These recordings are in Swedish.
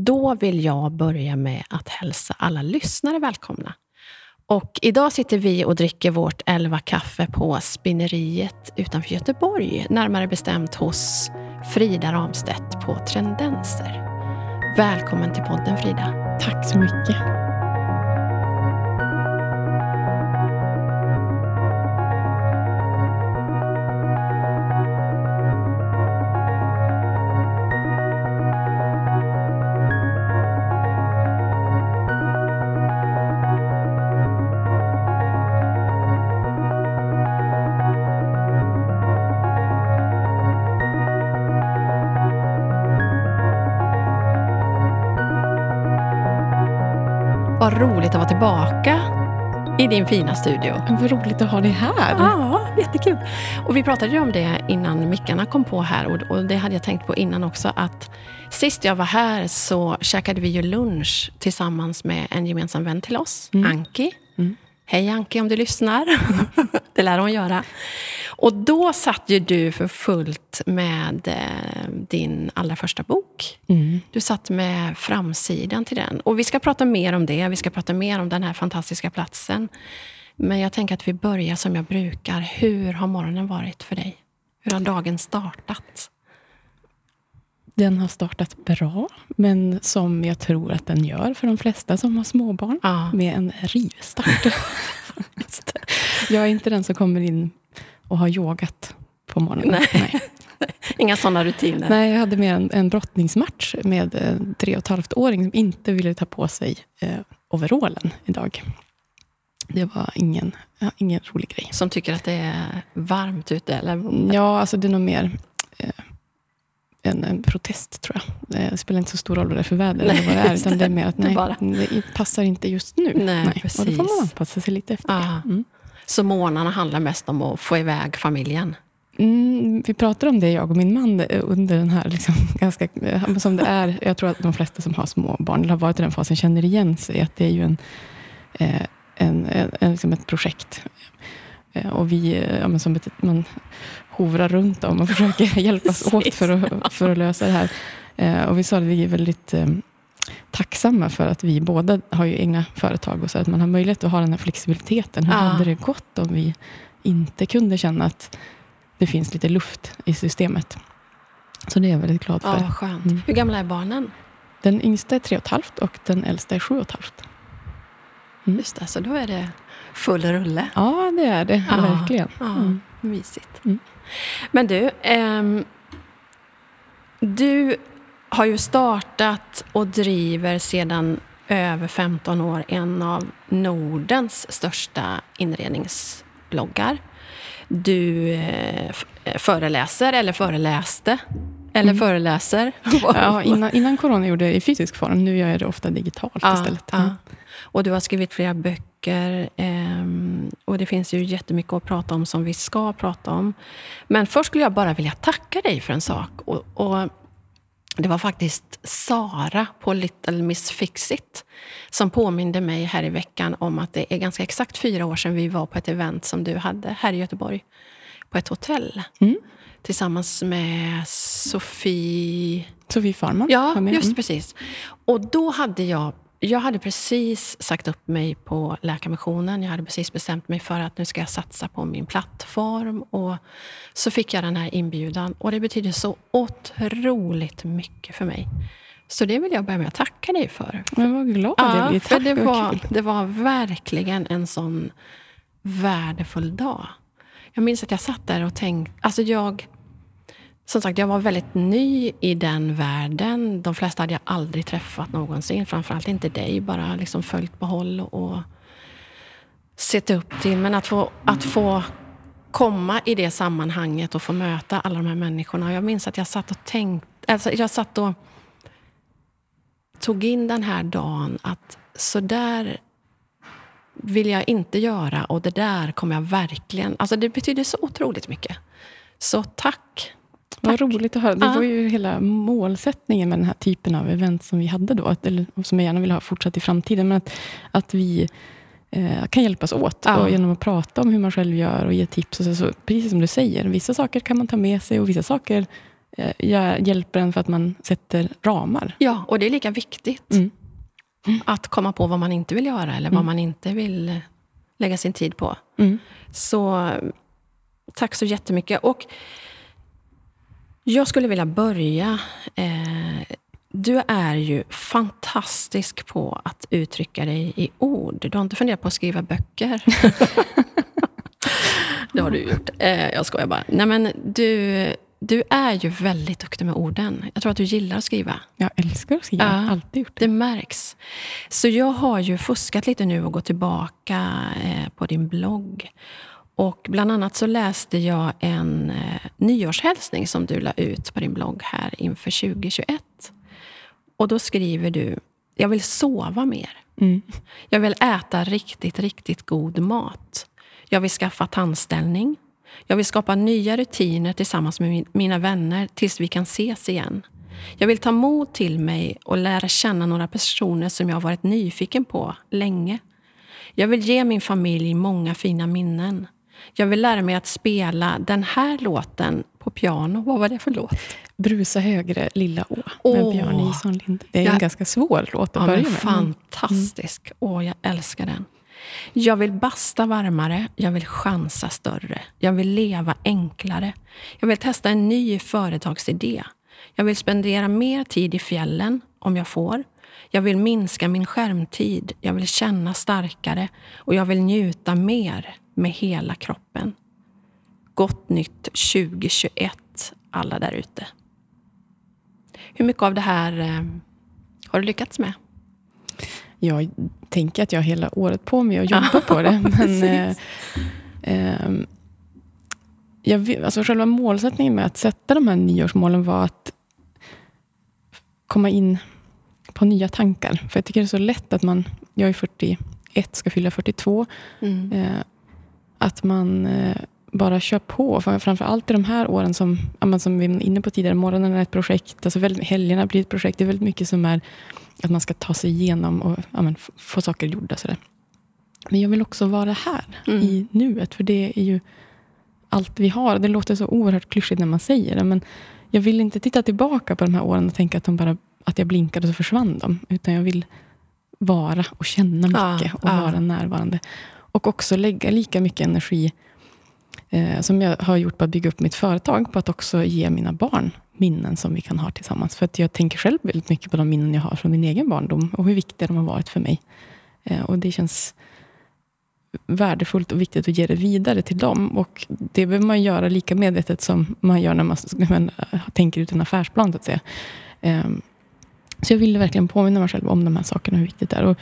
Då vill jag börja med att hälsa alla lyssnare välkomna. Och idag sitter vi och dricker vårt elva kaffe på Spinneriet utanför Göteborg. Närmare bestämt hos Frida Ramstedt på Trendenser. Välkommen till podden Frida. Tack så mycket. Roligt att vara tillbaka i din fina studio. Vad roligt att ha dig här. Ja, jättekul. Och vi pratade ju om det innan mickarna kom på här och, och det hade jag tänkt på innan också att sist jag var här så käkade vi ju lunch tillsammans med en gemensam vän till oss, Anki. Hej Anki om du lyssnar. det lär hon göra. Och då satt ju du för fullt med eh, din allra första bok. Du satt med framsidan till den. Och vi ska prata mer om det. Vi ska prata mer om den här fantastiska platsen. Men jag tänker att vi börjar som jag brukar. Hur har morgonen varit för dig? Hur har dagen startat? Den har startat bra, men som jag tror att den gör för de flesta som har småbarn. Ja. Med en rivstart. Jag är inte den som kommer in och har yogat på morgonen. Nej. Nej. Inga sådana rutiner? Nej, jag hade mer en, en brottningsmatch med en tre och ett halvt åring som inte ville ta på sig eh, overallen idag. Det var ingen, ja, ingen rolig grej. Som tycker att det är varmt ute? Eller? Ja, alltså det är nog mer eh, en, en protest, tror jag. Eh, Det spelar inte så stor roll vad det är för väder Nej, eller vad det är. Utan det är det. mer att Det nej, bara- det passar inte just nu. Nej, Och då får man anpassa sig lite efter Ja. det. Mm. Så morgnarna handlar mest om att få iväg familjen? Mm, vi pratar om det, jag och min man, eh, under den här, liksom, ganska, eh, som det är. Jag tror att de flesta som har små barn, eller har varit i den fasen, känner igen sig. Att det är ju en, eh, en, en, en, liksom ett projekt. Eh, Och vi, ja, men som ett, man hovrar runt om och försöker hjälpas åt för att, för att lösa det här. Eh, Och vi sa att vi är väldigt tacksamma för att vi båda har ju egna företag och så att man har möjlighet att ha den här flexibiliteten. Hur Ja. hade det gått om vi inte kunde känna att det finns lite luft i systemet? Så det är jag väldigt glad Ja, för. vad skönt. Mm. Hur gamla är barnen? Den yngsta är tre och ett halvt och den äldsta är sju och ett halvt. Mm. Just det, så då är det full rulle. Ja, det är det. Ja, Verkligen. Ja, Mm. Mysigt. Mm. Men du, ehm, du har ju startat och driver sedan över 15 år en av Nordens största inredningsbloggar. Du eh, f- föreläser, eller föreläste, eller föreläser. Mm. Ja, innan, innan corona gjorde jag det i fysisk form. Nu gör jag det ofta digitalt Ja, istället. ja. Och du har skrivit flera böcker. ehm, och det finns ju jättemycket att prata om som vi ska prata om. Men först skulle jag bara vilja tacka dig för en sak. Och, och det var faktiskt Sara på Little Miss Fixit som påminde mig här i veckan om att det är ganska exakt fyra år sedan vi var på ett event som du hade här i Göteborg. På ett hotell. Mm. Tillsammans med Sofie... Sofie Farman Ja, just Mm. precis. Och då hade jag, jag hade precis sagt upp mig på Läkarmissionen. Jag hade precis bestämt mig för att nu ska jag satsa på min plattform. Och så fick jag den här inbjudan och det betyder så otroligt mycket för mig. Så det vill jag börja med att tacka dig för. Men vad glad jag Ja, blir. för Tack, det vad var, det var verkligen en sån värdefull dag. Jag minns att jag satt där och tänkte... Alltså jag, som sagt, jag var väldigt ny i den världen. De flesta hade jag aldrig träffat någonsin. Framförallt inte dig, bara liksom följt på håll och sett upp till. Men att få, att få komma i det sammanhanget och få möta alla de här människorna. Jag minns att jag satt och tänkte... Alltså jag satt och tog in den här dagen att så där vill jag inte göra och det där kommer jag verkligen... Alltså det betyder så otroligt mycket. Så tack. Vad Tack. roligt att höra. Det var ju hela målsättningen med den här typen av event som vi hade då, eller, som jag gärna vill ha fortsatt i framtiden. Men att, att vi eh, kan hjälpas åt Ja. och genom att prata om hur man själv gör och ge tips. Och så, så, precis som du säger, vissa saker kan man ta med sig och vissa saker eh, hjälper en för att man sätter ramar. Ja, och det är lika viktigt. Mm. Att komma på vad man inte vill göra eller vad man inte vill eh, lägga sin tid på. Mm. Så tack så jättemycket. Och jag skulle vilja börja. Eh, du är ju fantastisk på att uttrycka dig i ord. Du har inte funderat på att skriva böcker? det har du gjort. Eh, jag skojar bara. Nej, men du, du är ju väldigt duktig med orden. Jag tror att du gillar att skriva. Jag älskar att skriva. Ja. Alltid gjort det. Det märks. Så jag har ju fuskat lite nu och gått tillbaka eh, på din blogg. Och bland annat så läste jag en eh, nyårshälsning som du la ut på din blogg här inför 2021. Och då skriver du, jag vill sova mer. Mm. Jag vill äta riktigt, riktigt god mat. Jag vill skaffa tandställning. Jag vill skapa nya rutiner tillsammans med min, mina vänner tills vi kan ses igen. Jag vill ta mod till mig och lära känna några personer som jag har varit nyfiken på länge. Jag vill ge min familj många fina minnen. Jag vill lära mig att spela den här låten på piano. Vad var det för låt? Brusa högre, lilla å, med Åh. Björn Ison Lind. Det är Ja. en ganska svår låt att Ja, börja med. fantastisk. Åh, jag älskar den. Jag vill basta varmare, jag vill chansa större. Jag vill leva enklare. Jag vill testa en ny företagsidé. Jag vill spendera mer tid i fjällen, om jag får. Jag vill minska min skärmtid. Jag vill känna starkare. Och jag vill njuta mer med hela kroppen. Gott nytt 2021, alla där ute. Hur mycket av det här eh, har du lyckats med? Jag tänker att jag har hela året på mig att jobba på det. Men, eh, ehm, jag, alltså själva målsättningen med att sätta de här nyårsmålen var att komma in på nya tankar. För jag tycker det är så lätt att man, jag är 41, ska fylla 42, Mm. eh, att man eh, bara kör på. För framför allt i de här åren som, som vi var inne på tidigare, morgonen är ett projekt, alltså väldigt, helgerna blir ett projekt. Det är väldigt mycket som är att man ska ta sig igenom och men, få saker gjorda. Sådär. Men jag vill också vara här Mm. i nuet, för det är ju allt vi har. Det låter så oerhört klyschigt när man säger det, men jag vill inte titta tillbaka på de här åren och tänka att, de bara, att jag blinkade och så försvann de. Utan jag vill vara och känna mycket och ja. vara närvarande. Och också lägga lika mycket energi eh, som jag har gjort på att bygga upp mitt företag, på att också ge mina barn minnen som vi kan ha tillsammans. För att jag tänker själv väldigt mycket på de minnen jag har från min egen barndom och hur viktiga de har varit för mig. Eh, och det känns värdefullt och viktigt att ge det vidare till dem. Och det behöver man göra lika medvetet som man gör när man när man eh, tänker ut en affärsplan. Så, att säga. Ehm, så jag ville verkligen påminna mig själv om de här sakerna, hur viktigt det är. Och,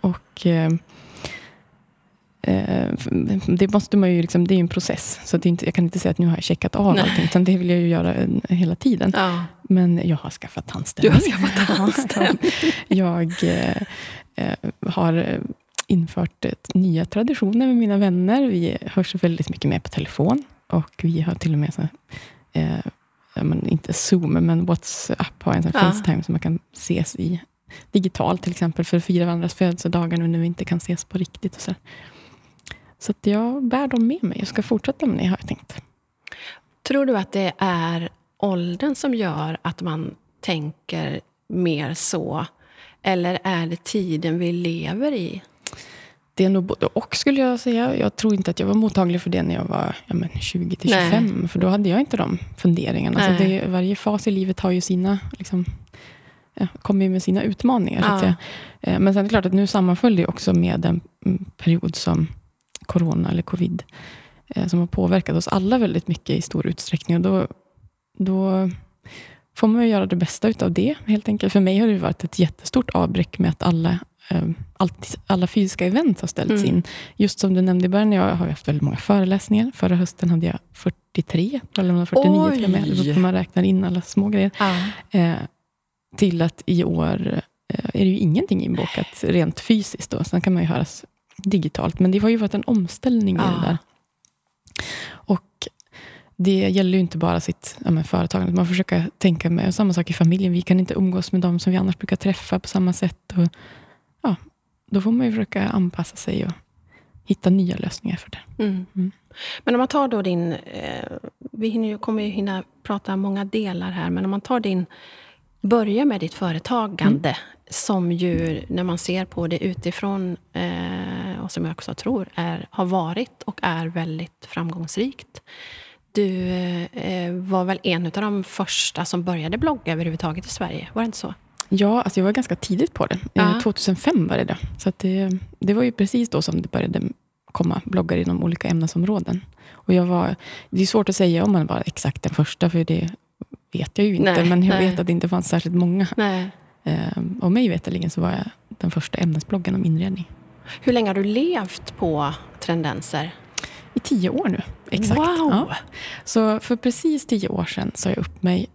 och, eh, det måste man ju liksom, det är en process. Så det är inte, jag kan inte säga att nu har jag checkat av Nej. allting, utan det vill jag ju göra en, hela tiden. Ja. Men jag har skaffat Du tandställning. har skaffat tandställning. jag eh, eh, har eh, infört nya traditioner med mina vänner. Vi hörs väldigt mycket mer på telefon. Och vi har till och med så, eh, inte Zoom, men WhatsApp har en sån Ja. Facetime som man kan ses i digitalt till exempel för att fira varandras födelsedagar nu när vi inte kan ses på riktigt. Och så så jag bär dem med mig. Jag ska fortsätta med det har jag tänkt. Tror du att det är åldern som gör att man tänker mer så? Eller är det tiden vi lever i? Det är nog både och skulle jag säga. Jag tror inte att jag var mottaglig för det när jag var ja, men 20 till 25. För då hade jag inte de funderingarna. Nej. det, varje fas i livet har ju sina, liksom, ja, kommer med sina utmaningar. Så Ja. Eh, Men sen är det klart att nu sammanföll det också med en period som corona eller covid. eh, Som har påverkat oss alla väldigt mycket i stor utsträckning. Och då, då får man ju göra det bästa utav det helt enkelt. För mig har det varit ett jättestort avbräck med att alla eh, allt, alla fysiska event har ställts Mm. in. Just som du nämnde i början, jag har haft väldigt många föreläsningar. Förra hösten hade jag 43, eller om det var 49 till och med. Det beror på man räknar in alla små grejer. Ja. Eh, till att i år eh, är det ju ingenting inbokat rent fysiskt. Då. Sen kan man ju höras digitalt. Men det har ju varit en omställning i Ja. det där. Och det gäller ju inte bara sitt ja, men företagande. Man försöker tänka med samma sak i familjen. Vi kan inte umgås med dem som vi annars brukar träffa på samma sätt. Och, ja, då får man ju försöka anpassa sig och hitta nya lösningar för det. Mm. Mm. Men om man tar då din... Eh, vi hinner kommer ju hinna prata många delar här, men om man tar din... Börja med ditt företagande, mm. som ju, när man ser på det utifrån, eh, och som jag också tror är, har varit och är väldigt framgångsrikt. Du eh, var väl en av de första som började blogga överhuvudtaget i Sverige? Var det inte så? Ja, alltså jag var ganska tidigt på det. Ja. 2005 var det. Då. Så det, det var ju precis då som det började komma bloggar inom olika ämnesområden. Och jag var, det är svårt att säga om man var exakt den första, för det vet jag ju inte. Nej, men jag nej. vet att det inte fanns särskilt många. Nej. Ehm, och mig veterligen så var jag den första ämnesbloggen om inredning. Hur länge har du levt på Tendenser? I tio år nu. Exakt. Wow! Ja. Så för precis tio år sedan sa jag upp mig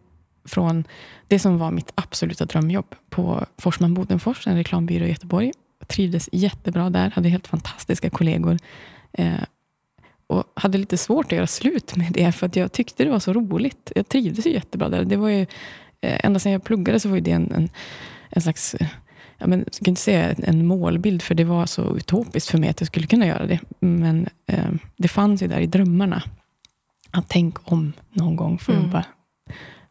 från det som var mitt absoluta drömjobb på Forsman Bodenfors, en reklambyrå i Göteborg. Jag trivdes jättebra där, hade helt fantastiska kollegor. Eh, och hade lite svårt att göra slut med det, för att jag tyckte det var så roligt. Jag trivdes ju jättebra där. Det var ju, eh, ända sedan jag pluggade så var det en, en, en slags ja, men, jag kan inte säga en målbild, för det var så utopiskt för mig att jag skulle kunna göra det. Men eh, det fanns ju där i drömmarna. Att tänk om någon gång få mm. jobba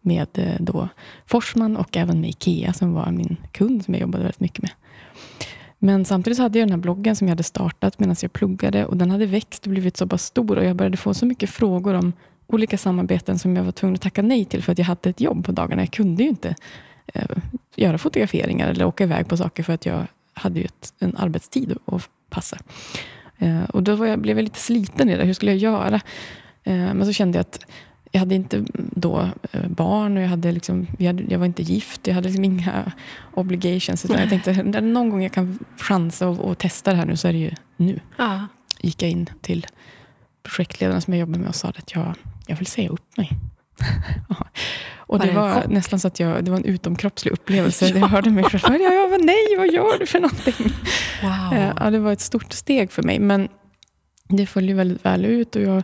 med eh, då Forsman och även med Ikea, som var min kund som jag jobbade väldigt mycket med. Men samtidigt så hade jag den här bloggen som jag hade startat medan jag pluggade och den hade växt och blivit så pass stor och jag började få så mycket frågor om olika samarbeten som jag var tvungen att tacka nej till för att jag hade ett jobb på dagarna. Jag kunde ju inte eh, göra fotograferingar eller åka iväg på saker för att jag hade ju ett, en arbetstid att passa. Eh, och då var jag, blev jag lite sliten i det. Hur skulle jag göra? Eh, men så kände jag att jag hade inte då eh, barn och jag, hade liksom, jag var inte gift. Jag hade liksom inga obligations. Utan jag tänkte, någon gång jag kan chansa och, och, testa det här nu så är det ju nu. Ja. gick jag in till projektledaren som jag jobbar med och sa att jag, jag vill säga upp mig. och det var, var nästan så att jag, det var en utomkroppslig upplevelse. ja. Jag hörde mig själv. Jag bara, nej, vad gör du för någonting? Wow. Eh, ja, det var ett stort steg för mig. Men det föll ju väldigt väl ut och jag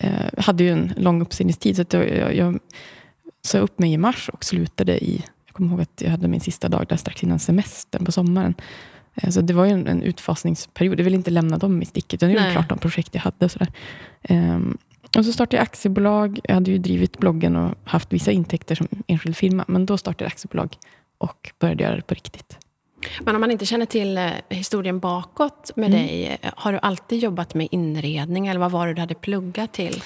eh, hade ju en lång uppsägningstid. Så jag, jag, jag sa upp mig i mars och slutade i... Jag kommer ihåg att jag hade min sista dag där strax innan semestern på sommaren. Eh, så det var ju en, en utfasningsperiod. Jag ville inte lämna dem i sticket. Jag gjorde klart de projekt jag hade. Och, sådär. Um, och så startade jag aktiebolag. Jag hade ju drivit bloggen och haft vissa intäkter som enskild firma. Men då startade jag aktiebolag och började göra det på riktigt. Men om man inte känner till eh, historien bakåt med mm. dig, har du alltid jobbat med inredning eller vad var det du hade pluggat till?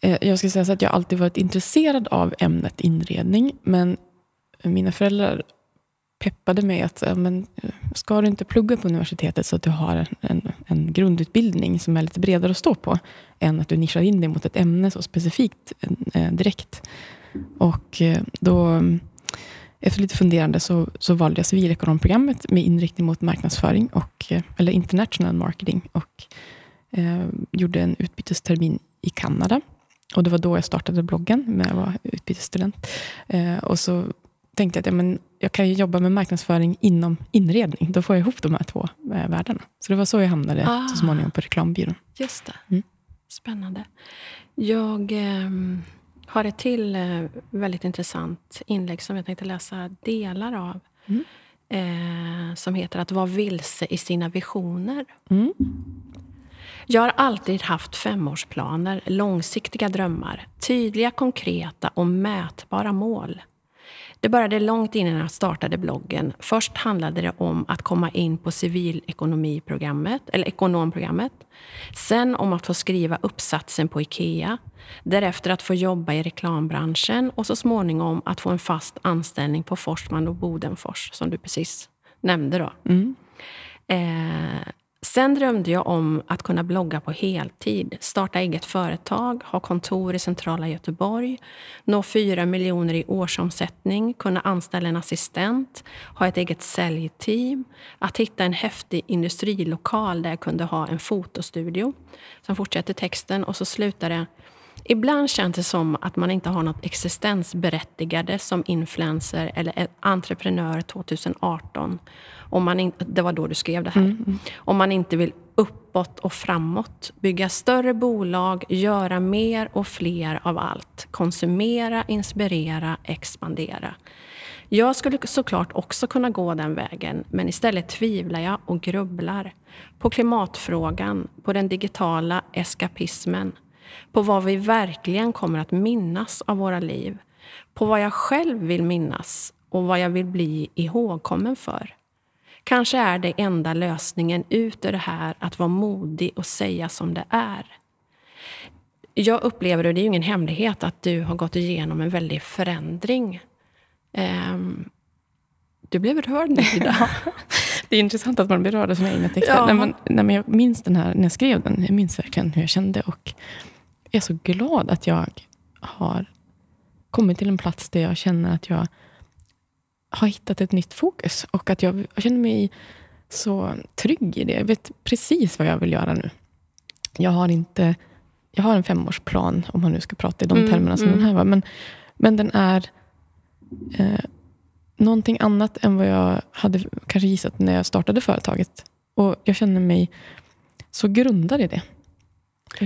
Eh, jag ska säga så att jag alltid varit intresserad av ämnet inredning, men mina föräldrar peppade mig att men, ska du inte plugga på universitetet så att du har en, en grundutbildning som är lite bredare att stå på, än att du nischar in dig mot ett ämne så specifikt eh, direkt. Och då efter lite funderande så, så valde jag civilekonomprogrammet med inriktning mot marknadsföring, och, eh, eller international marketing, och eh, gjorde en utbytestermin i Kanada. Och Det var då jag startade bloggen, när jag var utbytesstudent. Eh, och så tänkte jag att ja, men jag kan jobba med marknadsföring inom inredning. Då får jag ihop de här två eh, världarna. Så det var så jag hamnade ah, så småningom på reklambyrån. Just det. Mm. Spännande. Jag... Eh har ett till eh, väldigt intressant inlägg som jag tänkte läsa delar av. Mm. Eh, som heter Att vara vilse i sina visioner. Mm. Jag har alltid haft femårsplaner, långsiktiga drömmar, tydliga, konkreta och mätbara mål. Det började långt innan jag startade bloggen. Först handlade det om att komma in på civilekonomiprogrammet, eller ekonomprogrammet. Sen om att få skriva uppsatsen på IKEA. Därefter att få jobba i reklambranschen och så småningom att få en fast anställning på Forsman och Bodenfors, som du precis nämnde. Då. Mm. Eh, Sen drömde jag om att kunna blogga på heltid, starta eget företag, ha kontor i centrala Göteborg, nå 4 miljoner i årsomsättning, kunna anställa en assistent, ha ett eget säljteam, att hitta en häftig industrilokal där jag kunde ha en fotostudio. Sen fortsätter texten och så slutar det Ibland känns det som att man inte har något existensberättigande som influencer eller entreprenör 2018 om man in, det var då du skrev det här. Mm, mm. Om man inte vill uppåt och framåt. Bygga större bolag, göra mer och fler av allt. Konsumera, inspirera, expandera. Jag skulle såklart också kunna gå den vägen, men istället tvivlar jag och grubblar. På klimatfrågan, på den digitala eskapismen, på vad vi verkligen kommer att minnas av våra liv, på vad jag själv vill minnas och vad jag vill bli ihågkommen för. Kanske är det enda lösningen ut ur det här att vara modig och säga som det är. Jag upplever, och det är ju ingen hemlighet, att du har gått igenom en väldig förändring. Um, du blev rörd nu Ida. det är intressant att man blir rörd av sina egna texter. Ja. Nej, men, nej, men jag minns den här, när jag skrev den, jag minns verkligen hur jag kände. Och jag är så glad att jag har kommit till en plats där jag känner att jag har hittat ett nytt fokus. Och att jag, jag känner mig så trygg i det. Jag vet precis vad jag vill göra nu. Jag har inte jag har en femårsplan, om man nu ska prata i de mm, termerna som mm. den här var. Men, men den är eh, någonting annat än vad jag hade kanske gissat när jag startade företaget. Och jag känner mig så grundad i det.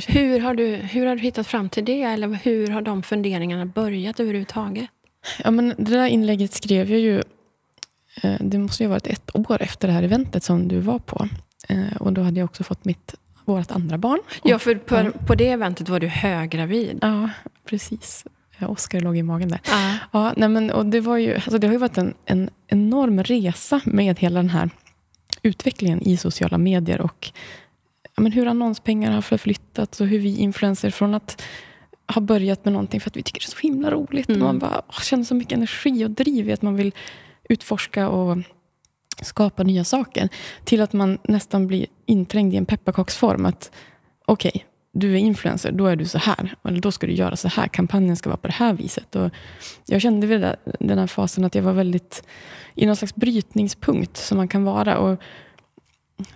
Hur har, du, hur har du hittat fram till det? Eller hur har de funderingarna börjat överhuvudtaget? Ja, men det där inlägget skrev jag ju, eh, det måste ju ha varit ett år efter det här eventet som du var på. Eh, och då hade jag också fått mitt, vårt andra barn. Ja, för på, på det eventet var du höggravid. Ja, precis. Oskar låg i magen där. Ja. Ja, nej men, och det, var ju, alltså det har ju varit en, en enorm resa med hela den här utvecklingen i sociala medier och ja, men hur annonspengar har förflyttats och hur vi influenser från att ha börjat med någonting för att vi tycker det är så himla roligt. Mm. Man bara åh, känner så mycket energi och driv i att man vill utforska och skapa nya saker. Till att man nästan blir inträngd i en pepparkaksform. Att okej, okay, du är influencer, då är du så här. Eller då ska du göra så här. Kampanjen ska vara på det här viset. Och jag kände vid den här fasen att jag var väldigt i någon slags brytningspunkt som man kan vara. Och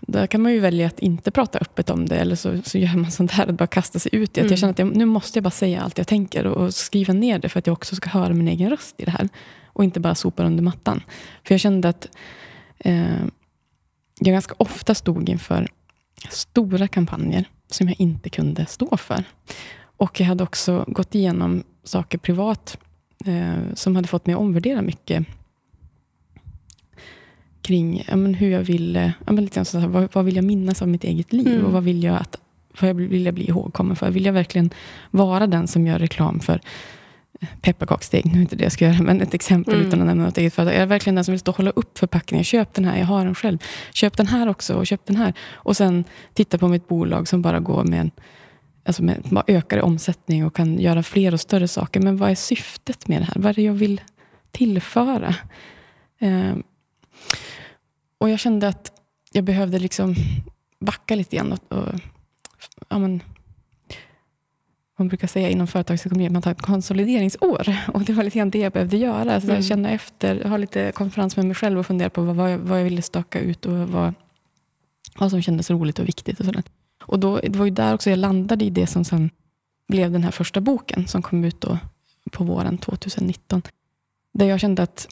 där kan man ju välja att inte prata öppet om det. Eller så, så gör man sånt här och bara kastar sig ut i mm. Jag känner att jag, nu måste jag bara säga allt jag tänker och, och, skriva ner det för att jag också ska höra min egen röst i det här. Och inte bara sopa under mattan. För jag kände att eh, jag ganska ofta stod inför stora kampanjer som jag inte kunde stå för. Och jag hade också gått igenom saker privat eh, som hade fått mig att omvärdera mycket kring ja, men hur jag ville, ja, men lite så här, vad, vad, vill jag minnas av mitt eget liv mm. och vad vill jag, att, vad vill jag bli ihågkommen för? Vill jag verkligen vara den som gör reklam för pepparkaksdeg, nu är inte det jag ska göra, men ett exempel mm. utan att nämna något eget företag. Är jag verkligen den som vill stå och hålla upp förpackningen? Köp den här, jag har den själv. Köp den här också och köp den här. Och sen titta på mitt bolag som bara går med en alltså med, bara ökar i omsättning och kan göra fler och större saker. Men vad är syftet med det här? Vad är det jag vill tillföra? Eh, och jag kände att jag behövde liksom backa lite grann. Och, och ja, men, man brukar säga inom företagsekonomi att man tar ett konsolideringsår. Och det var lite grann det jag behövde göra. Så mm. Känna efter, ha lite konferens med mig själv och fundera på vad, jag, vad jag ville staka ut och vad, vad som kändes roligt och viktigt. Och, sådär. och då, Det var ju där också jag landade i det som sen blev den här första boken som kom ut då på våren 2019. Där jag kände att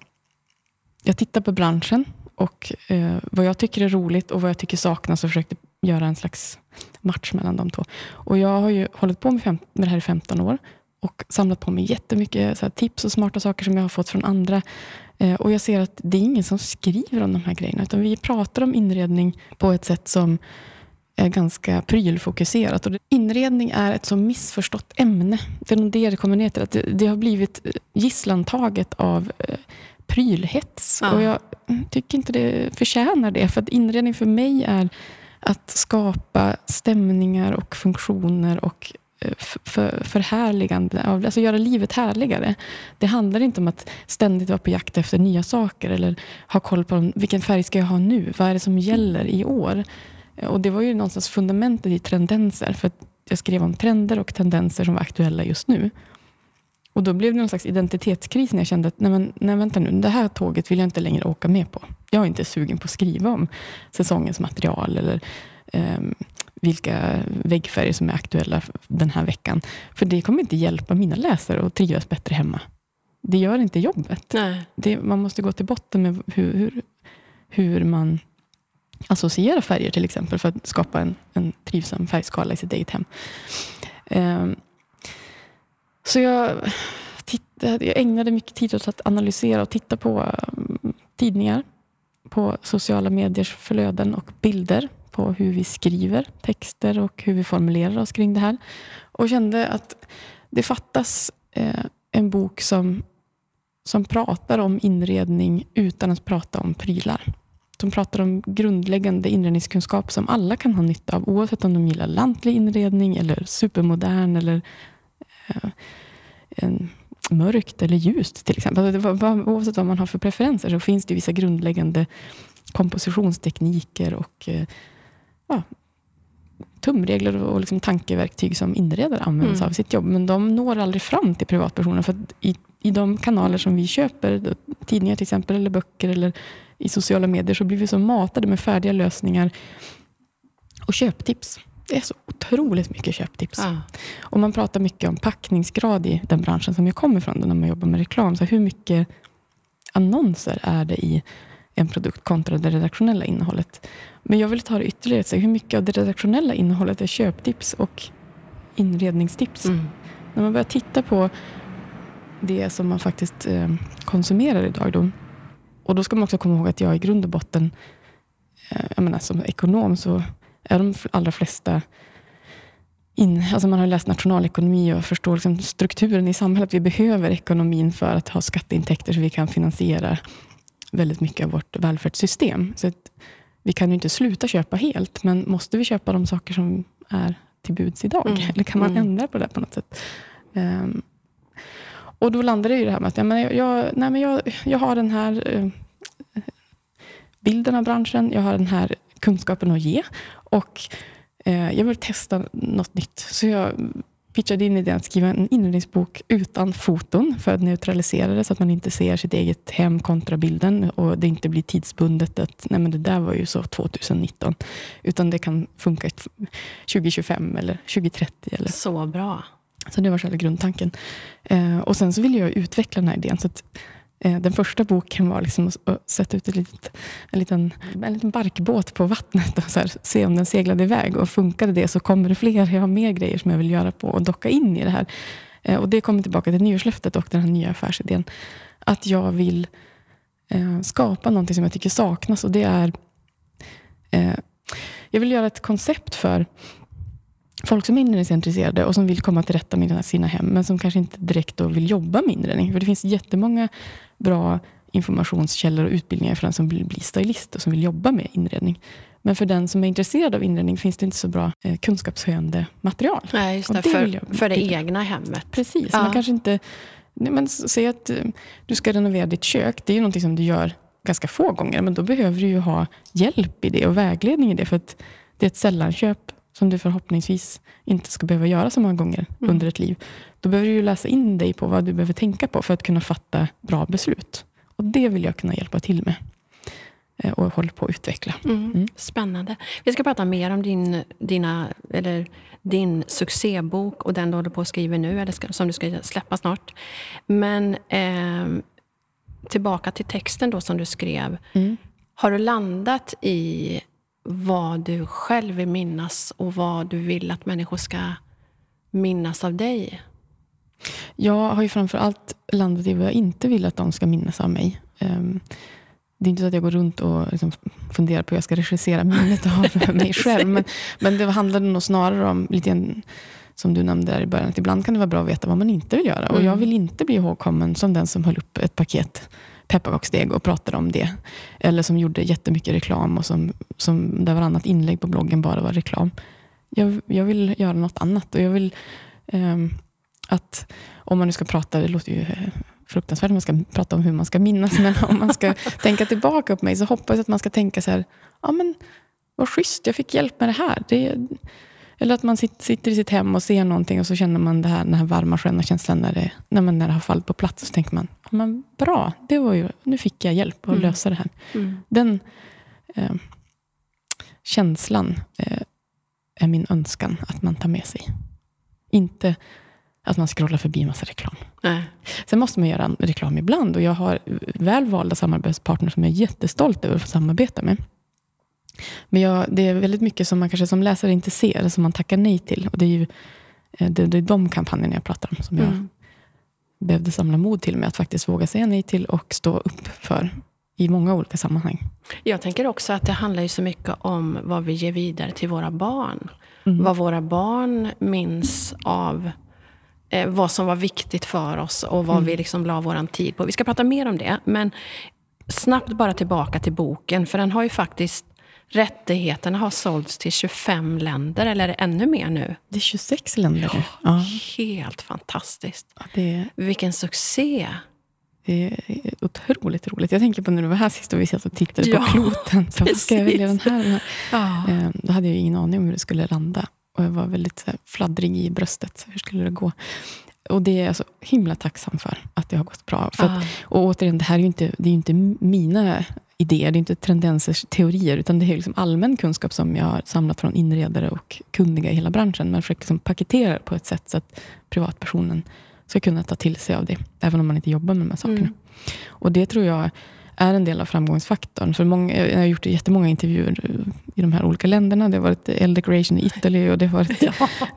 jag tittade på branschen och eh, vad jag tycker är roligt och vad jag tycker saknas och försökte göra en slags match mellan de två. Och jag har ju hållit på med, fem, med det här i 15 år och samlat på mig jättemycket så tips och smarta saker som jag har fått från andra. Eh, och jag ser att det är ingen som skriver om de här grejerna, utan vi pratar om inredning på ett sätt som är ganska prylfokuserat. Och inredning är ett så missförstått ämne. Det är nog det det kommer ner till. Att det, det har blivit eh, gisslantaget av eh, prylhets. Ja. Och jag tycker inte det förtjänar det. För att inredning för mig är att skapa stämningar och funktioner och eh, för, förhärligande, alltså göra livet härligare. Det handlar inte om att ständigt vara på jakt efter nya saker eller ha koll på vilken färg ska jag ha nu? Vad är det som gäller i år? Och Det var ju någonstans fundamentet i tendenser. För jag skrev om trender och tendenser som var aktuella just nu. Och Då blev det någon slags identitetskris när jag kände att nej, men, nej, vänta nu, det här tåget vill jag inte längre åka med på. Jag är inte sugen på att skriva om säsongens material eller um, vilka väggfärger som är aktuella den här veckan. För det kommer inte hjälpa mina läsare att trivas bättre hemma. Det gör inte jobbet. Det, man måste gå till botten med hur, hur, hur man associerar färger till exempel för att skapa en, en trivsam färgskala i sitt eget hem. Um, så jag jag ägnade mycket tid åt att analysera och titta på mm, tidningar, på sociala mediers flöden och bilder, på hur vi skriver texter och hur vi formulerar oss kring det här. Och kände att det fattas eh, en bok som, som pratar om inredning utan att prata om prylar. Som pratar om grundläggande inredningskunskap som alla kan ha nytta av oavsett om de gillar lantlig inredning eller supermodern eller mörkt eller ljust till exempel. Alltså, oavsett vad man har för preferenser så finns det vissa grundläggande kompositionstekniker och eh, ja, tumregler och liksom tankeverktyg som inredare använder sig mm. av sitt jobb. Men de når aldrig fram till privatpersoner. För i, i de kanaler som vi köper, tidningar till exempel, eller böcker eller i sociala medier, så blir vi så matade med färdiga lösningar och köptips. Det är så otroligt mycket köptips. Ah. Och man pratar mycket om packningsgrad i den branschen som jag kommer ifrån, när man jobbar med reklam. Så hur mycket annonser är det i en produkt kontra det redaktionella innehållet? Men jag vill ta det ytterligare. Så hur mycket av det redaktionella innehållet är köptips och inredningstips? Mm. När man börjar titta på det som man faktiskt eh, konsumerar idag. Då, och då ska man också komma ihåg att jag i grund och botten, eh, jag menar, som ekonom så de allra flesta in, alltså man har läst nationalekonomi och förstår liksom strukturen i samhället. Vi behöver ekonomin för att ha skatteintäkter så vi kan finansiera väldigt mycket av vårt välfärdssystem. Så vi kan ju inte sluta köpa helt, men måste vi köpa de saker som är till buds idag? Mm. Eller kan man mm. ändra på det på något sätt? Um, och då landar det i det här med att ja, men jag, nej, men jag, jag har den här uh, bilden av branschen, jag har den här kunskapen att ge och uh, jag vill testa något nytt. Så jag pitchade in idén att skriva en inredningsbok utan foton för att neutralisera det så att man inte ser sitt eget hem kontra bilden och det inte blir tidsbundet att nej men det där var ju så 2019. Utan det kan funka 2025 eller 2030. Eller. Så bra. Så det var själva grundtanken. Eh, och sen så ville jag utveckla den här idén. Så att Eh, Eh, den första boken var liksom att sätta ut ett litet, en, liten, en liten barkbåt på vattnet och så här, se om den seglade iväg. Och funkade det så kommer det fler. Jag har mer grejer som jag vill göra på och docka in i det här. Eh, och Det kommer tillbaka till nyårslöftet och den här nya affärsidén. Att jag vill eh, skapa någonting som jag tycker saknas. och det är Jag vill göra ett koncept för folk som är inredningsintresserade och som vill komma till rätta med sina hem, men som kanske inte direkt vill jobba med inredning. För det finns jättemånga bra informationskällor och utbildningar för den som vill bli stylist och som vill jobba med inredning. Men för den som är intresserad av inredning finns det inte så bra eh, kunskapshöjande material. Nej, just det. det för, för det egna hemmet. Precis. Ja. Man kanske inte... Men säg att eh, du ska renovera ditt kök. Det är ju någonting som du gör ganska få gånger. Men då behöver du ju ha hjälp i det och vägledning i det. För att det är ett sällanköp som du förhoppningsvis inte ska behöva göra så många gånger mm. under ett liv. Då behöver du läsa in dig på vad du behöver tänka på för att kunna fatta bra beslut. Och Det vill jag kunna hjälpa till med eh, och håller på att utveckla. Mm. Mm. Spännande. Vi ska prata mer om din, dina, eller din succébok och den du håller på att skriva nu, eller ska, som du ska släppa snart. Men eh, tillbaka till texten då som du skrev. Mm. Har du landat i vad du själv vill minnas och vad du vill att människor ska minnas av dig? Jag har ju framför allt landat i vad jag inte vill att de ska minnas av mig. Ehm, det är inte så att jag går runt och liksom funderar på hur jag ska regissera minnet av mig själv. Men, men det handlade nog snarare om, lite som du nämnde där i början, att ibland kan det vara bra att veta vad man inte vill göra. Och jag mm. vill inte bli ihågkommen som den som höll upp ett paket pepparkaksdeg och pratade om det. Eller som gjorde jättemycket reklam och som, som där varannat inlägg på bloggen bara var reklam. Jag, jag vill göra något annat och jag vill eh, att om man nu ska prata, det låter ju eh, fruktansvärt om man ska prata om hur man ska minnas, men om man ska tänka tillbaka på mig så hoppas jag att man ska tänka så här, ja men vad schysst, jag fick hjälp med det här. Det, eller att man sitter i sitt hem och ser någonting och så känner man det här, den här varma sköna känslan när det, när, man, när det har fallit på plats. Så tänker man, men bra, det var ju, nu fick jag hjälp att mm. lösa det här. Mm. Den eh, känslan eh, är min önskan att man tar med sig. Inte att man scrollar förbi massa reklam. Nej. Sen måste man göra reklam ibland och jag har väl valda samarbetspartners som jag är jättestolt över att få samarbeta med. Men jag, det är väldigt mycket som man kanske som läsare inte ser, som man tackar nej till. Och det är ju eh, det, det är de kampanjerna jag pratar om, som jag mm. behövde samla mod till mig att faktiskt våga säga nej till och stå upp för i många olika sammanhang. Jag tänker också att det handlar ju så mycket om vad vi ger vidare till våra barn. Mm. Vad våra barn minns av eh, vad som var viktigt för oss och vad mm. vi liksom la vår tid på. Vi ska prata mer om det, men snabbt bara tillbaka till boken, för den har ju faktiskt Rättigheterna har sålts till 25 länder, eller är det ännu mer nu? Det är 26 länder nu. Ja. Helt fantastiskt. Ja, det... Vilken succé! Det är otroligt roligt. Jag tänker på när du var här sist och vi satt och tittade ja, på kloten. Så ska jag välja den här? Ja. Ehm, då hade jag ingen aning om hur det skulle landa. Och jag var väldigt fladdrig i bröstet. Hur skulle det gå? Och det är jag så himla tacksam för, att det har gått bra. För att, och återigen, det här är ju inte, det är inte mina idéer, det är inte tendensers teorier, utan det är liksom allmän kunskap som jag har samlat från inredare och kunniga i hela branschen. Man försöker liksom paketera på ett sätt så att privatpersonen ska kunna ta till sig av det, även om man inte jobbar med de här sakerna. Mm. Och det tror jag är en del av framgångsfaktorn. För många, jag har gjort jättemånga intervjuer i de här olika länderna. Det har varit El Decoration i Italy och det har varit ja.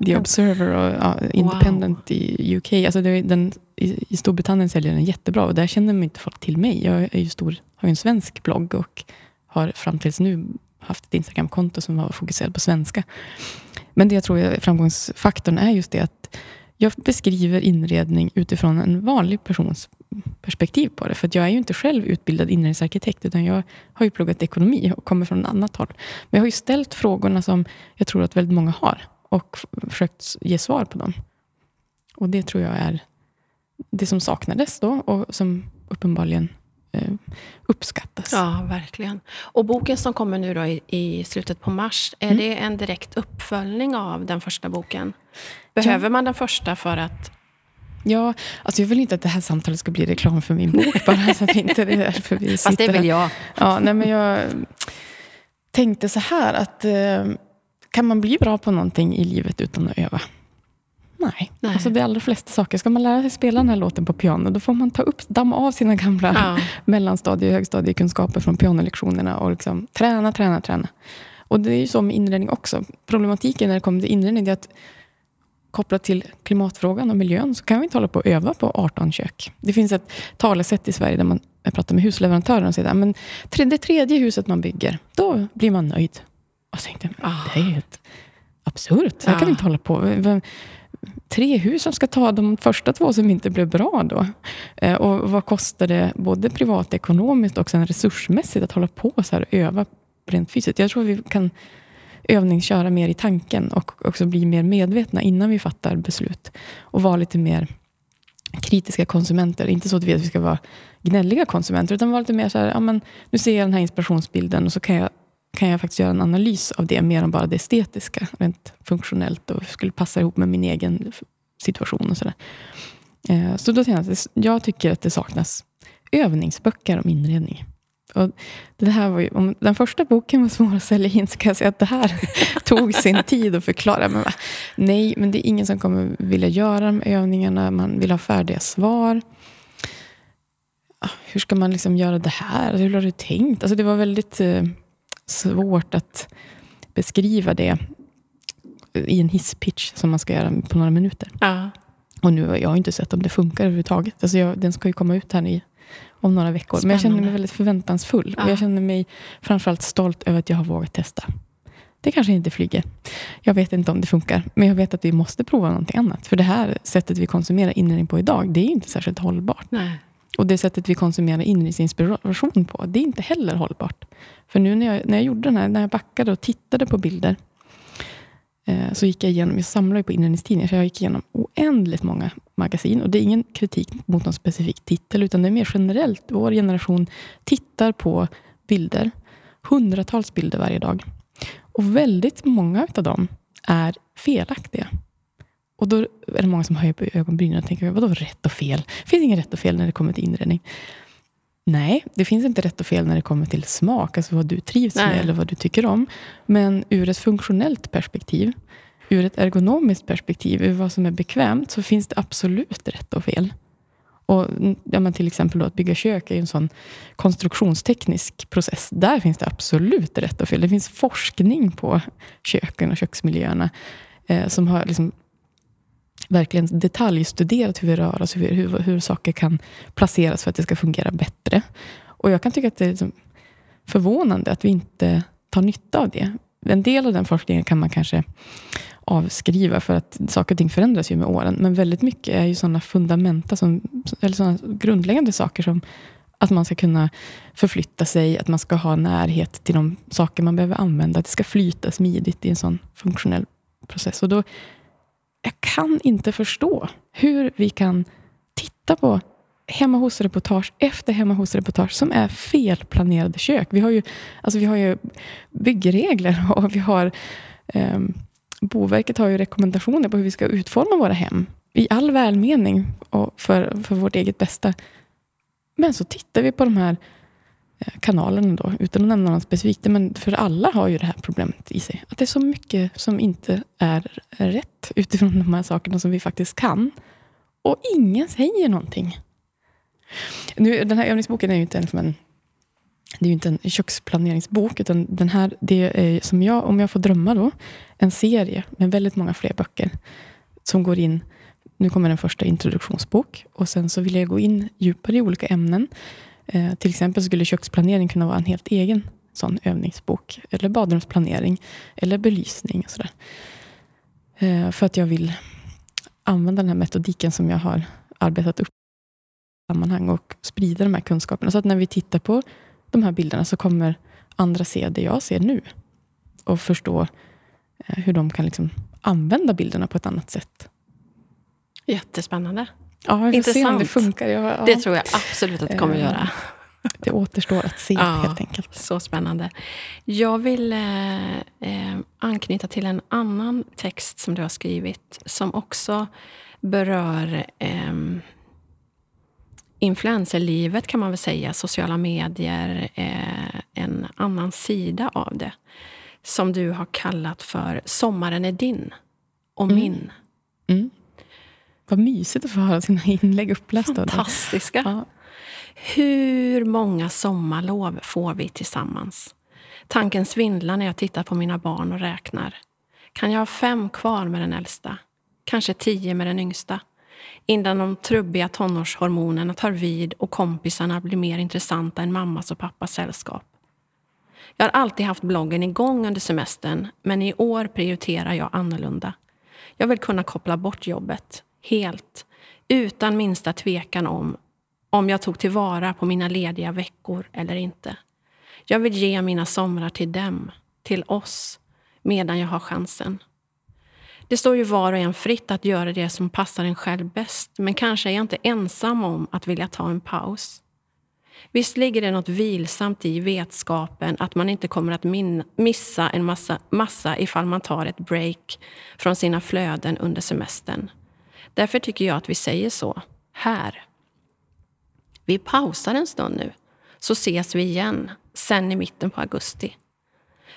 The Observer och ja, Independent wow. i UK. Alltså det, den, i, I Storbritannien säljer den jättebra och där känner mig inte folk till mig. Jag är ju stor, har ju en svensk blogg och har fram tills nu haft ett Instagramkonto som har fokuserat på svenska. Men det jag tror är framgångsfaktorn är just det att jag beskriver inredning utifrån en vanlig persons perspektiv på det. För jag är ju inte själv utbildad inredningsarkitekt, utan jag har ju pluggat ekonomi och kommer från ett annat håll. Men jag har ju ställt frågorna som jag tror att väldigt många har och försökt ge svar på dem. Och det tror jag är det som saknades då och som uppenbarligen eh, uppskattas. Ja, verkligen. Och boken som kommer nu då i, i slutet på mars, är mm. det en direkt uppföljning av den första boken? Behöver man den första för att Ja, alltså jag vill inte att det här samtalet ska bli reklam för min bok bara. så att inte det därför vi Fast det vill jag. Ja, nej, men jag tänkte så här att eh, kan man bli bra på någonting i livet utan att öva? Nej. nej. Alltså de allra flesta saker. Ska man lära sig spela den här låten på piano, då får man ta upp, damma av sina gamla ja. mellanstadie och högstadiekunskaper från pianolektionerna och liksom, träna, träna, träna. Och det är ju så med inredning också. Problematiken när det kommer till inredning är att kopplat till klimatfrågan och miljön, så kan vi inte hålla på att öva på 18 kök. Det finns ett talesätt i Sverige där man pratar med husleverantören och säger att men det tredje huset man bygger, då blir man nöjd. Och så tänkte jag, det är helt absurt. Så här kan vi inte hålla på. Tre hus som ska ta de första två som inte blev bra då. Eh, och vad kostar det både privatekonomiskt och sen resursmässigt att hålla på så här och öva rent fysiskt? Jag tror vi kan övningsköra mer i tanken och också bli mer medvetna innan vi fattar beslut. Och vara lite mer kritiska konsumenter. Inte så att vi ska vara gnälliga konsumenter, utan vara lite mer så här, ja, men, nu ser jag den här inspirationsbilden och så kan jag, kan jag faktiskt göra en analys av det, mer än bara det estetiska, rent funktionellt och skulle passa ihop med min egen situation och sådär. Eh, så då jag, jag tycker att det saknas övningsböcker om inredning. Och det här var ju, om den första boken var svår att sälja in så kan jag säga att det här tog sin tid att förklara. Men, nej, men det är ingen som kommer vilja göra de övningarna. Man vill ha färdiga svar. Ah, hur ska man liksom göra det här? Hur har du tänkt? Alltså det var väldigt eh, svårt att beskriva det i en hisspitch som man ska göra på några minuter. Ja. Och nu, jag har inte sett om det funkar överhuvudtaget. Alltså jag, den ska ju komma ut här i om några veckor. Spännande. Men jag känner mig väldigt förväntansfull. Ja. Och jag känner mig framförallt stolt över att jag har vågat testa. Det kanske inte flyger. Jag vet inte om det funkar. Men jag vet att vi måste prova någonting annat. För det här sättet vi konsumerar inredning på idag, det är inte särskilt hållbart. Nej. Och det sättet vi konsumerar inredningsinspiration på, det är inte heller hållbart. För nu när jag, när jag gjorde den här, när jag backade och tittade på bilder, Eh, så gick jag igenom, jag samlar ju på inredningstidningar, så jag gick igenom oändligt många magasin. Och det är ingen kritik mot någon specifik titel, utan det är mer generellt. Vår generation tittar på bilder, hundratals bilder varje dag. Och väldigt många av dem är felaktiga. Och då är det många som höjer på ögonbrynen och tänker, vadå rätt och fel? Det finns inget rätt och fel när det kommer till inredning. Nej, det finns inte rätt och fel när det kommer till smak, alltså vad du trivs Nej. med eller vad du tycker om. Men ur ett funktionellt perspektiv, ur ett ergonomiskt perspektiv, ur vad som är bekvämt, så finns det absolut rätt och fel. Och ja, men till exempel då, att bygga kök är en sån konstruktionsteknisk process. Där finns det absolut rätt och fel. Det finns forskning på köken och köksmiljöerna eh, som har liksom verkligen detaljstuderat hur vi rör oss, hur, hur, hur saker kan placeras för att det ska fungera bättre. Och jag kan tycka att det är liksom förvånande att vi inte tar nytta av det. En del av den forskningen kan man kanske avskriva för att saker och ting förändras ju med åren. Men väldigt mycket är ju sådana fundamenta, som, eller sådana grundläggande saker som att man ska kunna förflytta sig, att man ska ha närhet till de saker man behöver använda. Att det ska flyta smidigt i en sån funktionell process. Och då, jag kan inte förstå hur vi kan titta på hemma hos-reportage efter hemma hos-reportage som är felplanerade kök. Vi har ju, alltså vi har ju byggregler och vi har eh, Boverket har ju rekommendationer på hur vi ska utforma våra hem. I all välmening och för, för vårt eget bästa. Men så tittar vi på de här kanalen kanalerna då, utan att nämna någon specifikt. Men för alla har ju det här problemet i sig. Att det är så mycket som inte är rätt utifrån de här sakerna som vi faktiskt kan. Och ingen säger någonting. Nu, den här övningsboken är ju inte en, en det är ju inte en köksplaneringsbok, utan den här, det är som jag, om jag får drömma då, en serie med väldigt många fler böcker som går in nu kommer den första introduktionsbok och sen så vill jag gå in djupare i olika ämnen. Eh, till exempel skulle köksplanering kunna vara en helt egen sån övningsbok. Eller badrumsplanering. Eller belysning. Och sådär. Eh, för att jag vill använda den här metodiken som jag har arbetat upp i sammanhang och sprida de här kunskaperna. Så att när vi tittar på de här bilderna så kommer andra se det jag ser nu. Och förstå eh, hur de kan liksom använda bilderna på ett annat sätt. Jättespännande. Ja, vi får se om det funkar. Ja, ja. Det tror jag absolut att det kommer att göra. Eh, det återstår att se ja, helt enkelt. Så spännande. Jag vill eh, eh, anknyta till en annan text som du har skrivit som också berör eh, influencerlivet kan man väl säga, sociala medier, eh, en annan sida av det. Som du har kallat för Sommaren är din och mm. min. Mm. Vad mysigt att få höra sina inlägg upplästa. Fantastiska. Ja. Hur många sommarlov får vi tillsammans? Tanken svindlar när jag tittar på mina barn och räknar. Kan jag ha fem kvar med den äldsta? Kanske tio med den yngsta? Innan de trubbiga tonårshormonerna tar vid och kompisarna blir mer intressanta än mammas och pappas sällskap. Jag har alltid haft bloggen igång under semestern, men i år prioriterar jag annorlunda. Jag vill kunna koppla bort jobbet, helt, utan minsta tvekan om om jag tog tillvara på mina lediga veckor eller inte. Jag vill ge mina somrar till dem, till oss, medan jag har chansen. Det står ju var och en fritt att göra det som passar en själv bäst, men kanske är jag inte ensam om att vilja ta en paus. Visst ligger det något vilsamt i vetskapen att man inte kommer att missa en massa, massa ifall man tar ett break från sina flöden under semestern. Därför tycker jag att vi säger så, här. Vi pausar en stund nu, så ses vi igen, sen i mitten på augusti.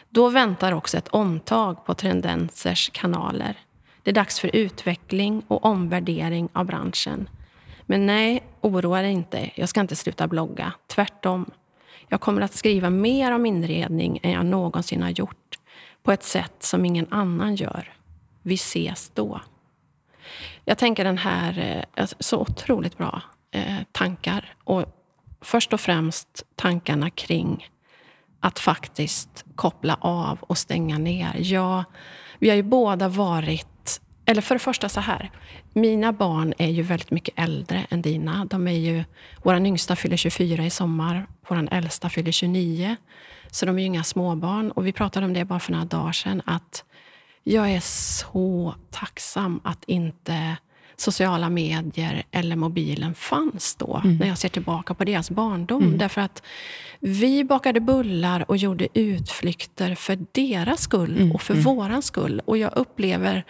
Då väntar också ett omtag på Trendensers kanaler. Det är dags för utveckling och omvärdering av branschen. Men nej, oroa dig inte. Jag ska inte sluta blogga. Tvärtom. Jag kommer att skriva mer om inredning än jag någonsin har gjort. På ett sätt som ingen annan gör. Vi ses då. Jag tänker den här, eh, alltså, så otroligt bra eh, tankar. Och först och främst tankarna kring att faktiskt koppla av och stänga ner. Ja, vi har ju båda varit... Eller för det första så här. Mina barn är ju väldigt mycket äldre än dina. De är ju, vår yngsta fyller 24 i sommar. Vår äldsta fyller 29. Så de är ju inga småbarn. Och vi pratade om det bara för några dagar sedan. Att jag är så tacksam att inte sociala medier eller mobilen fanns då, mm. när jag ser tillbaka på deras barndom. Mm. Därför att vi bakade bullar och gjorde utflykter för deras skull mm. och för mm. våran skull. Och jag upplever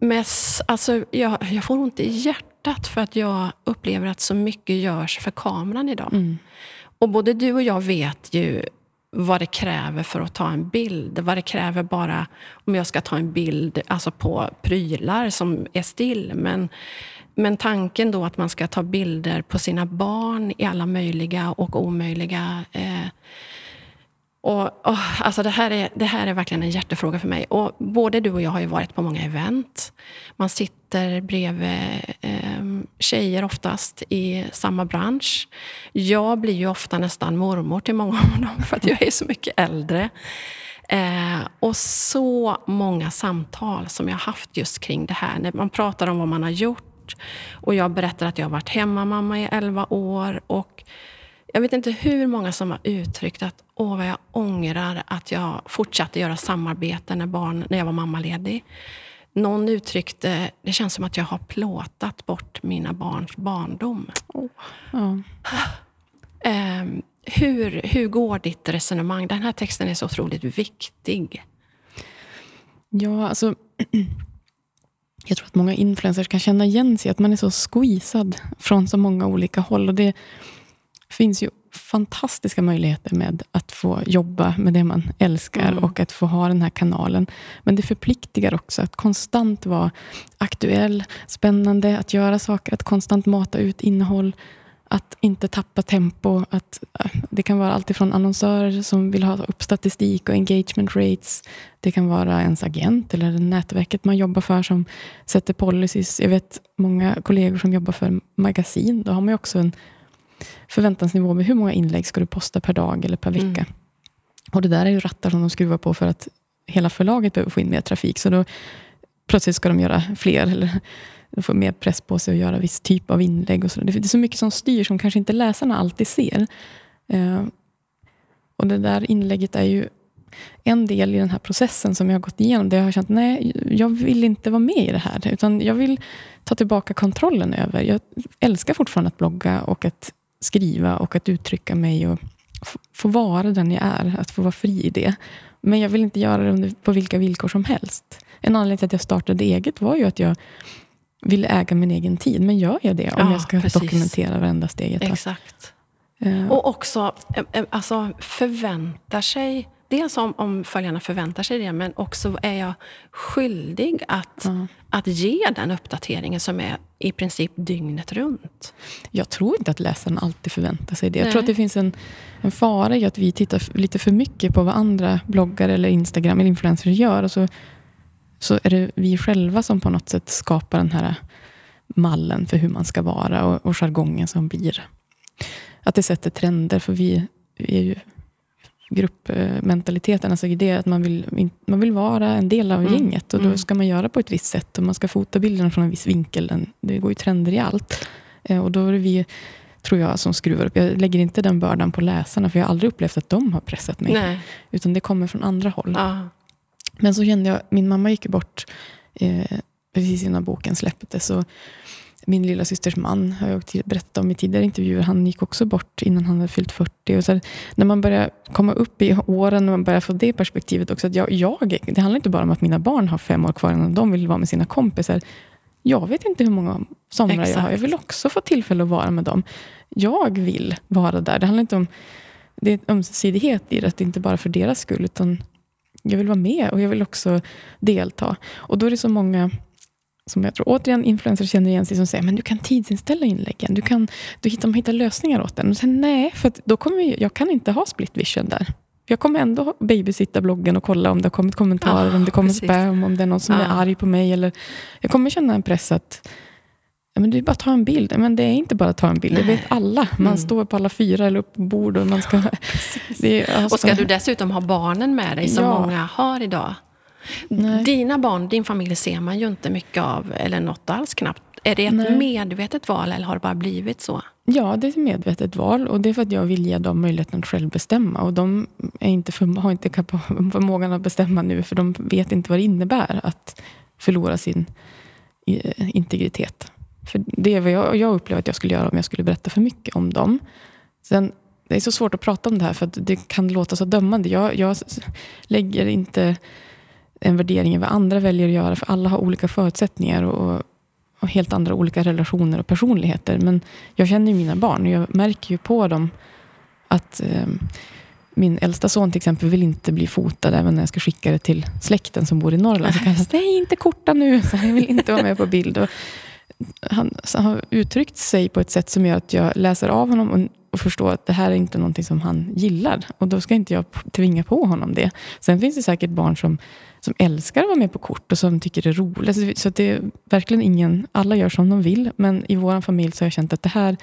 mest, alltså jag, jag får ont i hjärtat för att jag upplever att så mycket görs för kameran idag. Mm. Och både du och jag vet ju vad det kräver för att ta en bild. Vad det kräver bara om jag ska ta en bild alltså på prylar som är still. Men, men tanken då att man ska ta bilder på sina barn i alla möjliga och omöjliga eh, och, och, alltså det, här är, det här är verkligen en hjärtefråga för mig. Och både du och jag har ju varit på många event. Man sitter bredvid eh, tjejer oftast i samma bransch. Jag blir ju ofta nästan mormor till många av dem för att jag är så mycket äldre. Eh, och så många samtal som jag haft just kring det här. När man pratar om vad man har gjort och jag berättar att jag har varit hemmamamma i 11 år. Och jag vet inte hur många som har uttryckt att åh vad jag ångrar att jag fortsatte göra samarbete när, barn, när jag var mammaledig. Någon uttryckte, det känns som att jag har plåtat bort mina barns barndom. Oh. Eh, hur, hur går ditt resonemang? Den här texten är så otroligt viktig. Ja, alltså... Jag tror att många influencers kan känna igen sig att man är så squeezad från så många olika håll. Och det finns ju fantastiska möjligheter med att få jobba med det man älskar mm. och att få ha den här kanalen. Men det förpliktigar också att konstant vara aktuell, spännande, att göra saker, att konstant mata ut innehåll att inte tappa tempo. Att, äh, det kan vara alltifrån annonsörer som vill ha upp statistik och engagement rates. Det kan vara ens agent eller nätverket man jobbar för som sätter policies. Jag vet många kollegor som jobbar för magasin. Då har man också en förväntansnivå med hur många inlägg ska du posta per dag eller per vecka. Mm. Och det där är ju rattar som de skruvar på för att hela förlaget behöver få in mer trafik. Så då plötsligt ska de göra fler. Eller de får mer press på sig att göra viss typ av inlägg. Och så. Det är så mycket som styr som kanske inte läsarna alltid ser. Eh, och det där inlägget är ju en del i den här processen som jag har gått igenom. Där jag har känt nej, jag vill inte vara med i det här. Utan jag vill ta tillbaka kontrollen över. Jag älskar fortfarande att blogga och att skriva och att uttrycka mig och få vara den jag är. Att få vara fri i det. Men jag vill inte göra det på vilka villkor som helst. En anledning till att jag startade eget var ju att jag vill äga min egen tid. Men gör jag det om ja, jag ska precis. dokumentera varenda steg jag tar? Exakt. Uh. Och också eh, eh, alltså, förväntar sig Dels om, om följarna förväntar sig det, men också är jag skyldig att, uh. att ge den uppdateringen som är i princip dygnet runt. Jag tror inte att läsarna alltid förväntar sig det. Nej. Jag tror att det finns en, en fara i att vi tittar lite för mycket på vad andra bloggare eller Instagram eller influencers gör. Och så så är det vi själva som på något sätt skapar den här mallen för hur man ska vara och, och jargongen som blir. Att det sätter trender, för vi, vi är ju gruppmentaliteten, alltså det att man vill, man vill vara en del av mm. gänget och då mm. ska man göra på ett visst sätt och man ska fota bilderna från en viss vinkel. Det går ju trender i allt. Eh, och då är det vi, tror jag, som skruvar upp. Jag lägger inte den bördan på läsarna, för jag har aldrig upplevt att de har pressat mig. Nej. Utan det kommer från andra håll. Ah. Men så kände jag, min mamma gick bort eh, precis innan boken släpptes. Och min lilla systers man, har jag berättat om i tidigare intervjuer, han gick också bort innan han hade fyllt 40. Och så här, när man börjar komma upp i åren och man börjar få det perspektivet också. Att jag, jag, det handlar inte bara om att mina barn har fem år kvar innan de vill vara med sina kompisar. Jag vet inte hur många somrar Exakt. jag har. Jag vill också få tillfälle att vara med dem. Jag vill vara där. Det handlar inte om det är en ömsesidighet i det, att det inte bara för deras skull, utan jag vill vara med och jag vill också delta. Och då är det så många som jag tror återigen influencers känner igen sig som säger men du kan tidsinställa inläggen. Du kan du hittar, hittar lösningar åt den. Och sen, nej, för då kommer jag, jag kan inte ha split vision där. Jag kommer ändå babysitta bloggen och kolla om det har kommit kommentarer, oh, om det kommer precis. spam, om det är någon som oh. är arg på mig. Eller, jag kommer känna en press att men det är bara att ta en bild. Men det är inte bara att ta en bild. Nej. Det vet alla. Man mm. står på alla fyra eller upp på bord. Och, man ska, är, alltså, och ska du dessutom ha barnen med dig, som ja. många har idag. Nej. Dina barn, din familj ser man ju inte mycket av, eller något alls knappt. Är det ett Nej. medvetet val eller har det bara blivit så? Ja, det är ett medvetet val. Och det är för att jag vill ge dem möjligheten att själv bestämma. Och de är inte för, har inte förmågan att bestämma nu, för de vet inte vad det innebär att förlora sin eh, integritet. För det är vad jag, jag upplever att jag skulle göra om jag skulle berätta för mycket om dem. Sen, det är så svårt att prata om det här för det kan låta så dömande. Jag, jag lägger inte en värdering i vad andra väljer att göra, för alla har olika förutsättningar och, och helt andra olika relationer och personligheter. Men jag känner ju mina barn och jag märker ju på dem att eh, min äldsta son till exempel vill inte bli fotad även när jag ska skicka det till släkten som bor i Norrland. Så kan jag säga, nej inte korta nu, så jag vill inte vara med på bild. Och han, han har uttryckt sig på ett sätt som gör att jag läser av honom. Och och förstår att det här är inte någonting som han gillar. Och då ska inte jag tvinga på honom det. Sen finns det säkert barn som, som älskar att vara med på kort och som tycker det är roligt. Så det är verkligen ingen, alla gör som de vill. Men i vår familj så har jag känt att det här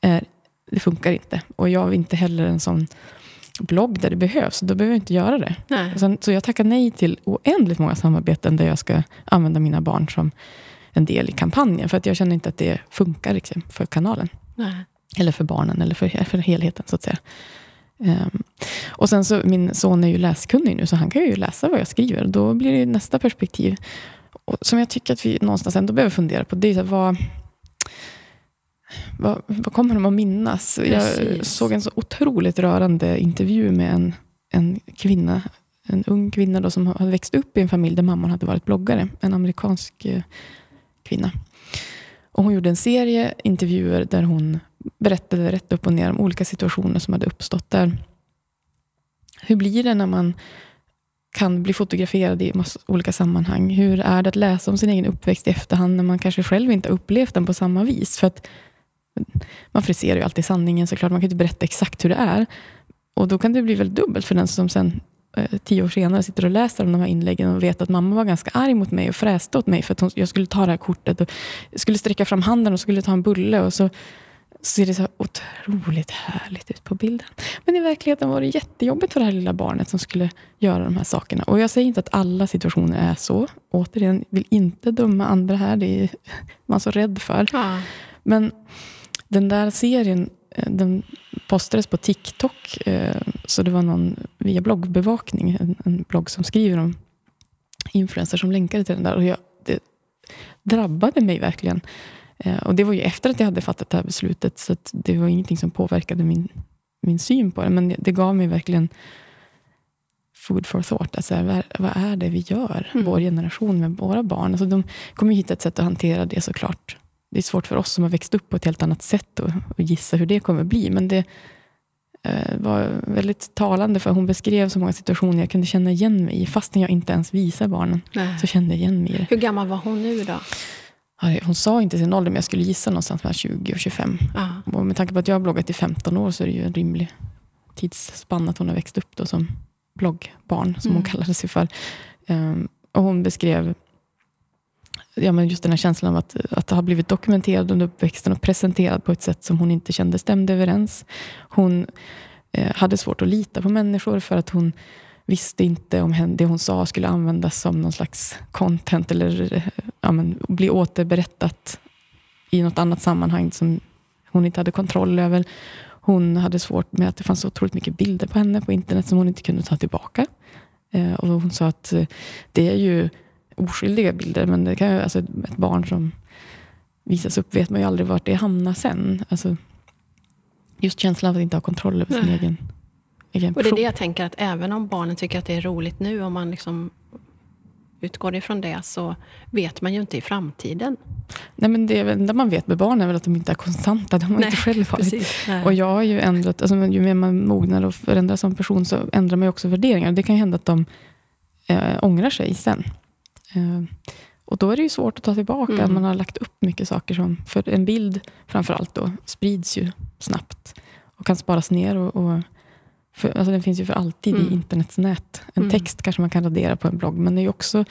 är, det funkar inte. Och jag är inte heller en sån blogg där det behövs. Då behöver jag inte göra det. Sen, så jag tackar nej till oändligt många samarbeten där jag ska använda mina barn som en del i kampanjen. För att jag känner inte att det funkar liksom, för kanalen. Nej. Eller för barnen, eller för, för helheten så att säga. Um, och sen så, min son är ju läskunnig nu, så han kan ju läsa vad jag skriver. Då blir det nästa perspektiv. Och, som jag tycker att vi någonstans ändå behöver fundera på. Det är så här, vad, vad, vad, kommer de att minnas? Precis. Jag såg en så otroligt rörande intervju med en, en kvinna. En ung kvinna då, som hade växt upp i en familj där mamman hade varit bloggare. En amerikansk eh, kvinna. Och hon gjorde en serie intervjuer där hon berättade rätt upp och ner om olika situationer som hade uppstått där. Hur blir det när man kan bli fotograferad i massa olika sammanhang? Hur är det att läsa om sin egen uppväxt i efterhand när man kanske själv inte upplevt den på samma vis? För att man friserar ju alltid sanningen såklart. Man kan inte berätta exakt hur det är. Och då kan det bli väldigt dubbelt för den som sen eh, tio år senare sitter och läser om de här inläggen och vet att mamma var ganska arg mot mig och fräste åt mig för att hon, jag skulle ta det här kortet. Och skulle sträcka fram handen och skulle ta en bulle. Och så ser det så otroligt härligt ut på bilden. Men i verkligheten var det jättejobbigt för det här lilla barnet som skulle göra de här sakerna. Och jag säger inte att alla situationer är så. Återigen, vill inte döma andra här. Det är man så rädd för. Ja. Men den där serien eh, den postades på TikTok. Eh, så det var någon via bloggbevakning, en, en blogg som skriver om influencers som länkade till den där. Och jag, det drabbade mig verkligen. Eh, och det var ju efter att jag hade fattat det här beslutet, så det var ingenting som påverkade min, min syn på det. Men det gav mig verkligen food for thought. Alltså, vad, vad är det vi gör, mm. vår generation med våra barn? Alltså, de kommer hitta ett sätt att hantera det såklart. Det är svårt för oss som har växt upp på ett helt annat sätt att gissa hur det kommer bli. Men det eh, var väldigt talande för hon beskrev så många situationer jag kunde känna igen mig i. Fastän jag inte ens visar barnen Nej. så kände jag igen mig i det. Hur gammal var hon nu då? Hon sa inte sin ålder, men jag skulle gissa någonstans mellan 20 och 25. Aha. Och med tanke på att jag har bloggat i 15 år så är det ju en rimlig tidsspann att hon har växt upp då som bloggbarn, som mm. hon kallade sig för. Um, och hon beskrev ja, men just den här känslan av att, att ha blivit dokumenterad under uppväxten och presenterad på ett sätt som hon inte kände stämde överens. Hon eh, hade svårt att lita på människor för att hon visste inte om det hon sa skulle användas som någon slags content eller ja, men, bli återberättat i något annat sammanhang som hon inte hade kontroll över. Hon hade svårt med att det fanns otroligt mycket bilder på henne på internet som hon inte kunde ta tillbaka. Eh, och Hon sa att eh, det är ju oskyldiga bilder, men det kan ju, alltså, ett barn som visas upp vet man ju aldrig vart det hamnar sen. Alltså, just känslan av att inte ha kontroll över sin Nej. egen egen Och det är det jag tänker, att även om barnen tycker att det är roligt nu, om man liksom utgår ifrån det, så vet man ju inte i framtiden. Nej, men det enda man vet med barn är väl att de inte är konstanta. De har Nej, inte själv varit. Precis, och jag har ju ändrat, alltså, ju mer man mognar och förändras som person så ändrar man ju också värderingar. Det kan hända att de äh, ångrar sig sen. Äh, och då är det ju svårt att ta tillbaka. Mm. Man har lagt upp mycket saker som, för en bild framför allt då, sprids ju snabbt och kan sparas ner. och, och för, alltså den finns ju för alltid mm. i internets nät. En mm. text kanske man kan radera på en blogg, men det är också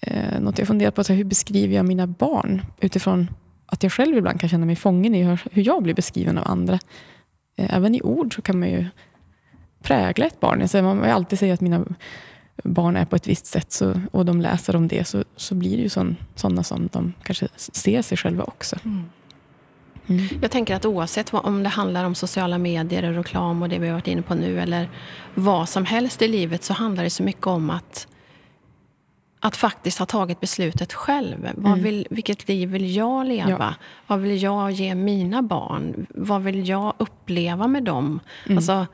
eh, något jag funderar på. Så hur beskriver jag mina barn? Utifrån att jag själv ibland kan känna mig fången i hur, hur jag blir beskriven av andra. Eh, även i ord så kan man ju prägla ett barn. Alltså man vill alltid säga att mina barn är på ett visst sätt så, och de läser om det, så, så blir det ju sådana som de kanske ser sig själva också. Mm. Mm. Jag tänker att oavsett vad, om det handlar om sociala medier och reklam och det vi har varit inne på nu eller vad som helst i livet så handlar det så mycket om att att faktiskt ha tagit beslutet själv. Vad mm. vill, vilket liv vill jag leva? Ja. Vad vill jag ge mina barn? Vad vill jag uppleva med dem? Mm. Alltså,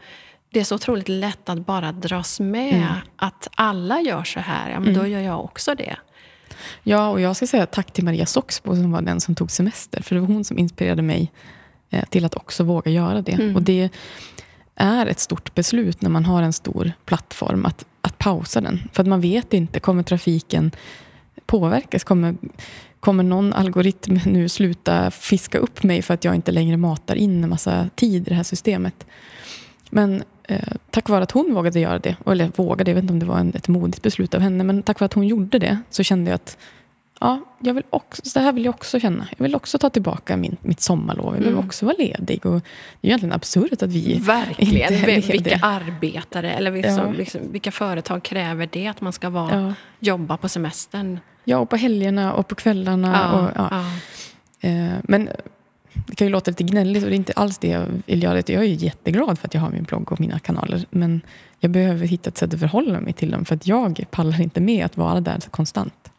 det är så otroligt lätt att bara dras med. Mm. Att alla gör så här, ja men då gör jag också det. Ja, och jag ska säga tack till Maria Soxbo som var den som tog semester. För det var hon som inspirerade mig eh, till att också våga göra det. Mm. Och det är ett stort beslut när man har en stor plattform att, att pausa den. För att man vet inte, kommer trafiken påverkas? Kommer, kommer någon algoritm nu sluta fiska upp mig för att jag inte längre matar in en massa tid i det här systemet. Men tack vare att hon vågade göra det, eller vågade, jag vet inte om det var en, ett modigt beslut av henne, men tack vare att hon gjorde det så kände jag att ja, jag vill också, så här vill jag också känna. Jag vill också ta tillbaka min, mitt sommarlov. Jag vill mm. också vara ledig. Och det är egentligen absurt att vi Verkligen. Inte vilka arbetare eller liksom, ja. liksom, vilka företag kräver det att man ska vara, ja. jobba på semestern? Ja, och på helgerna och på kvällarna. Ja, och. Eh, men det kan ju låta lite gnälligt och det är inte alls det jag vill göra. Jag är jätteglad för att jag har min blogg och mina kanaler. Men jag behöver hitta ett sätt att förhålla mig till dem. För att jag pallar inte med att vara där så konstant.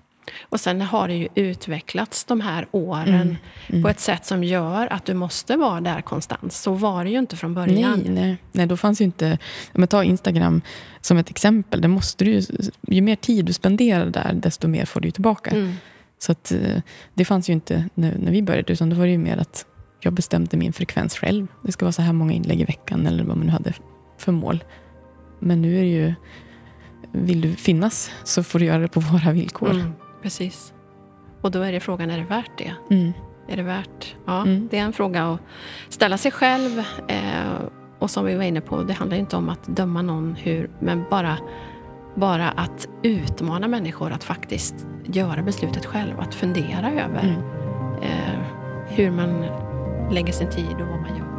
Och sen har det ju utvecklats de här åren mm, mm. på ett sätt som gör att du måste vara där konstant. Så var det ju inte från början. Nej, nej. nej då fanns ju inte... Om ta Instagram som ett exempel. Det måste du, ju mer tid du spenderar där, desto mer får du tillbaka. Mm. Så att, eh, det fanns ju inte när, när vi började, utan då var det ju mer att jag bestämde min frekvens själv. Det ska vara så här många inlägg i veckan eller vad man nu hade för mål. Men nu är det ju, vill du finnas så får du göra det på våra villkor. Mm. Precis. Och då är det frågan, är det värt det? Mm. Är det värt? Ja, mm. det är en fråga att ställa sig själv. Eh, och som vi var inne på, det handlar inte om att döma någon hur, men bara, bara att utmana människor att faktiskt göra beslutet själv. Att fundera över mm. eh, hur man lägger sin tid och vad man gör.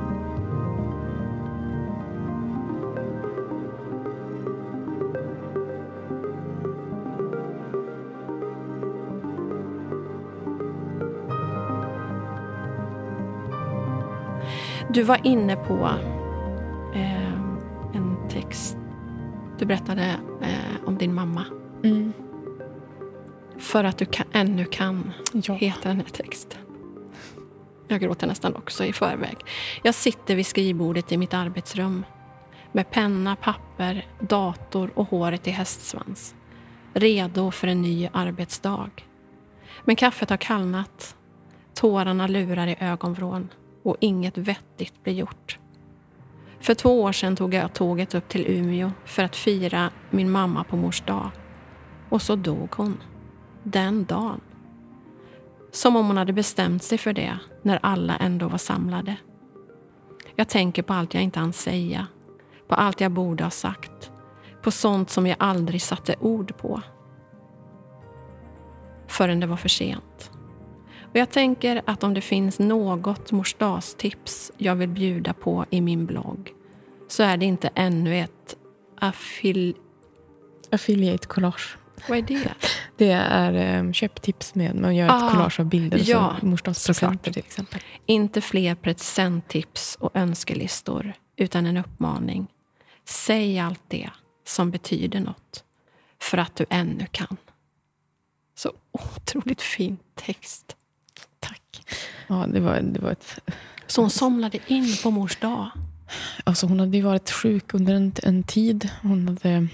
Du var inne på eh, en text. Du berättade eh, om din mamma. Mm. För att du kan, ännu kan, ja. heter den här texten. Jag gråter nästan också i förväg. Jag sitter vid skrivbordet i mitt arbetsrum med penna, papper, dator och håret i hästsvans. Redo för en ny arbetsdag. Men kaffet har kallnat. Tårarna lurar i ögonvrån och inget vettigt blir gjort. För två år sedan tog jag tåget upp till Umeå för att fira min mamma på mors dag. Och så dog hon. Den dagen. Som om hon hade bestämt sig för det när alla ändå var samlade. Jag tänker på allt jag inte hann säga. På allt jag borde ha sagt. På sånt som jag aldrig satte ord på. Förrän det var för sent. Och jag tänker att om det finns något morsdagstips jag vill bjuda på i min blogg så är det inte ännu ett affil... affiliate collage. Vad är det? Det är um, köptips med man gör ett ah, collage av bilder. Ja, morsdagspresenter till exempel. Inte fler presenttips och önskelistor utan en uppmaning. Säg allt det som betyder något för att du ännu kan. Så otroligt fin text. Ja, det var, det var ett... Så hon somnade in på mors dag? Alltså hon hade varit sjuk under en, en tid. Hon hade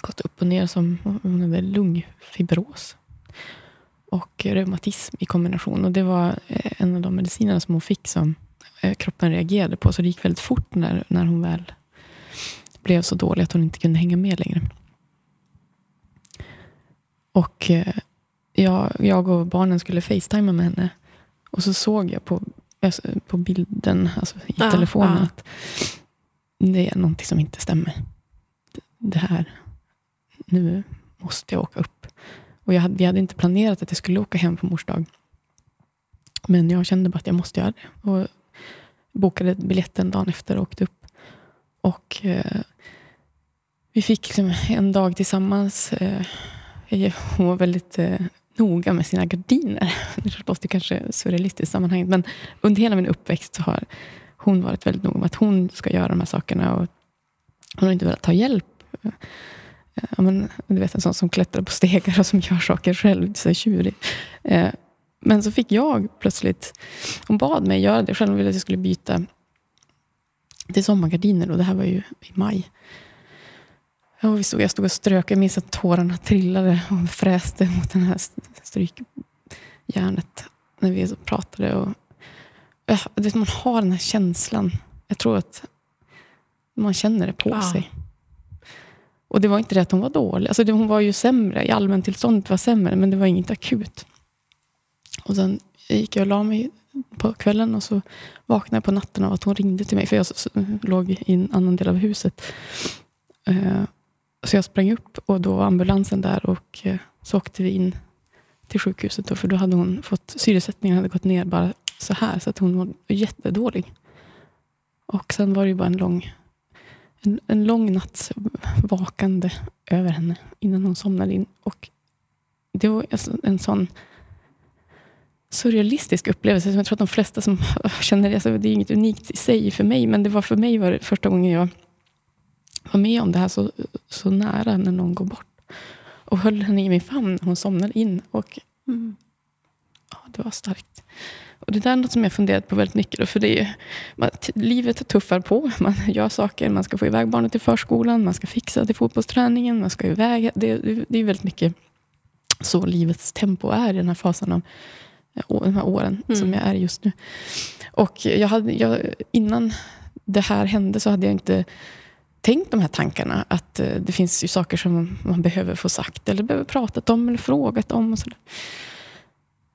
gått upp och ner. som Hon hade lungfibros och reumatism i kombination. Och Det var eh, en av de medicinerna som hon fick som eh, kroppen reagerade på. Så det gick väldigt fort när, när hon väl blev så dålig att hon inte kunde hänga med längre. Och eh, jag, jag och barnen skulle facetima med henne. Och så såg jag på, på bilden alltså i ja, telefonen ja. att det är någonting som inte stämmer. Det här, nu måste jag åka upp. Och jag hade, vi hade inte planerat att jag skulle åka hem på mors dag. Men jag kände bara att jag måste göra det. Och bokade biljetten dagen efter och åkte upp. Och eh, vi fick liksom en dag tillsammans. Eh, hon var väldigt eh, noga med sina gardiner. Det låter kanske surrealistiskt i sammanhanget, men under hela min uppväxt så har hon varit väldigt noga med att hon ska göra de här sakerna. Och hon har inte velat ta hjälp. Ja, men, du vet, en sån som klättrar på stegar och som gör saker själv. Så tjurig. Eh, men så fick jag plötsligt... Hon bad mig göra det själv. Hon ville att jag skulle byta till sommargardiner. Och det här var ju i maj. Vi stod, jag stod och strök. Jag minns att tårarna trillade och fräste mot det här strykjärnet när vi pratade. Och, vet, man har den här känslan. Jag tror att man känner det på ja. sig. Och det var inte det att hon var dålig. Alltså det, hon var ju sämre. I allmäntillståndet var sämre, men det var inget akut. Och sen gick jag och la mig på kvällen och så vaknade jag på natten av att hon ringde till mig. För jag låg i en annan del av huset. Eh, så jag sprang upp och då var ambulansen där och eh, så åkte vi in till sjukhuset. Då, för då hade hon fått syresättningen hade gått ner bara så här. Så att hon var jättedålig. Och sen var det ju bara en lång, en, en lång natts vakande över henne innan hon somnade in. Och det var alltså en sån surrealistisk upplevelse. Som jag tror att de flesta som känner det, alltså det är inget unikt i sig för mig, men det var för mig var första gången jag var med om det här så, så nära när någon går bort. Och höll henne i min famn när hon somnade in. Och, mm, ja, det var starkt. Och det där är något som jag funderat på väldigt mycket. Då, för det är, man, livet tuffar på. Man gör saker. Man ska få iväg barnet till förskolan. Man ska fixa till fotbollsträningen. Man ska iväg. Det, det, är väldigt mycket så livets tempo är i den här fasen av de här åren mm. som jag är just nu. Och jag hade, jag, innan det här hände så hade jag inte tänkt de här tankarna. Att eh, det finns ju saker som man behöver få sagt eller behöver pratat om eller frågat om. Och så,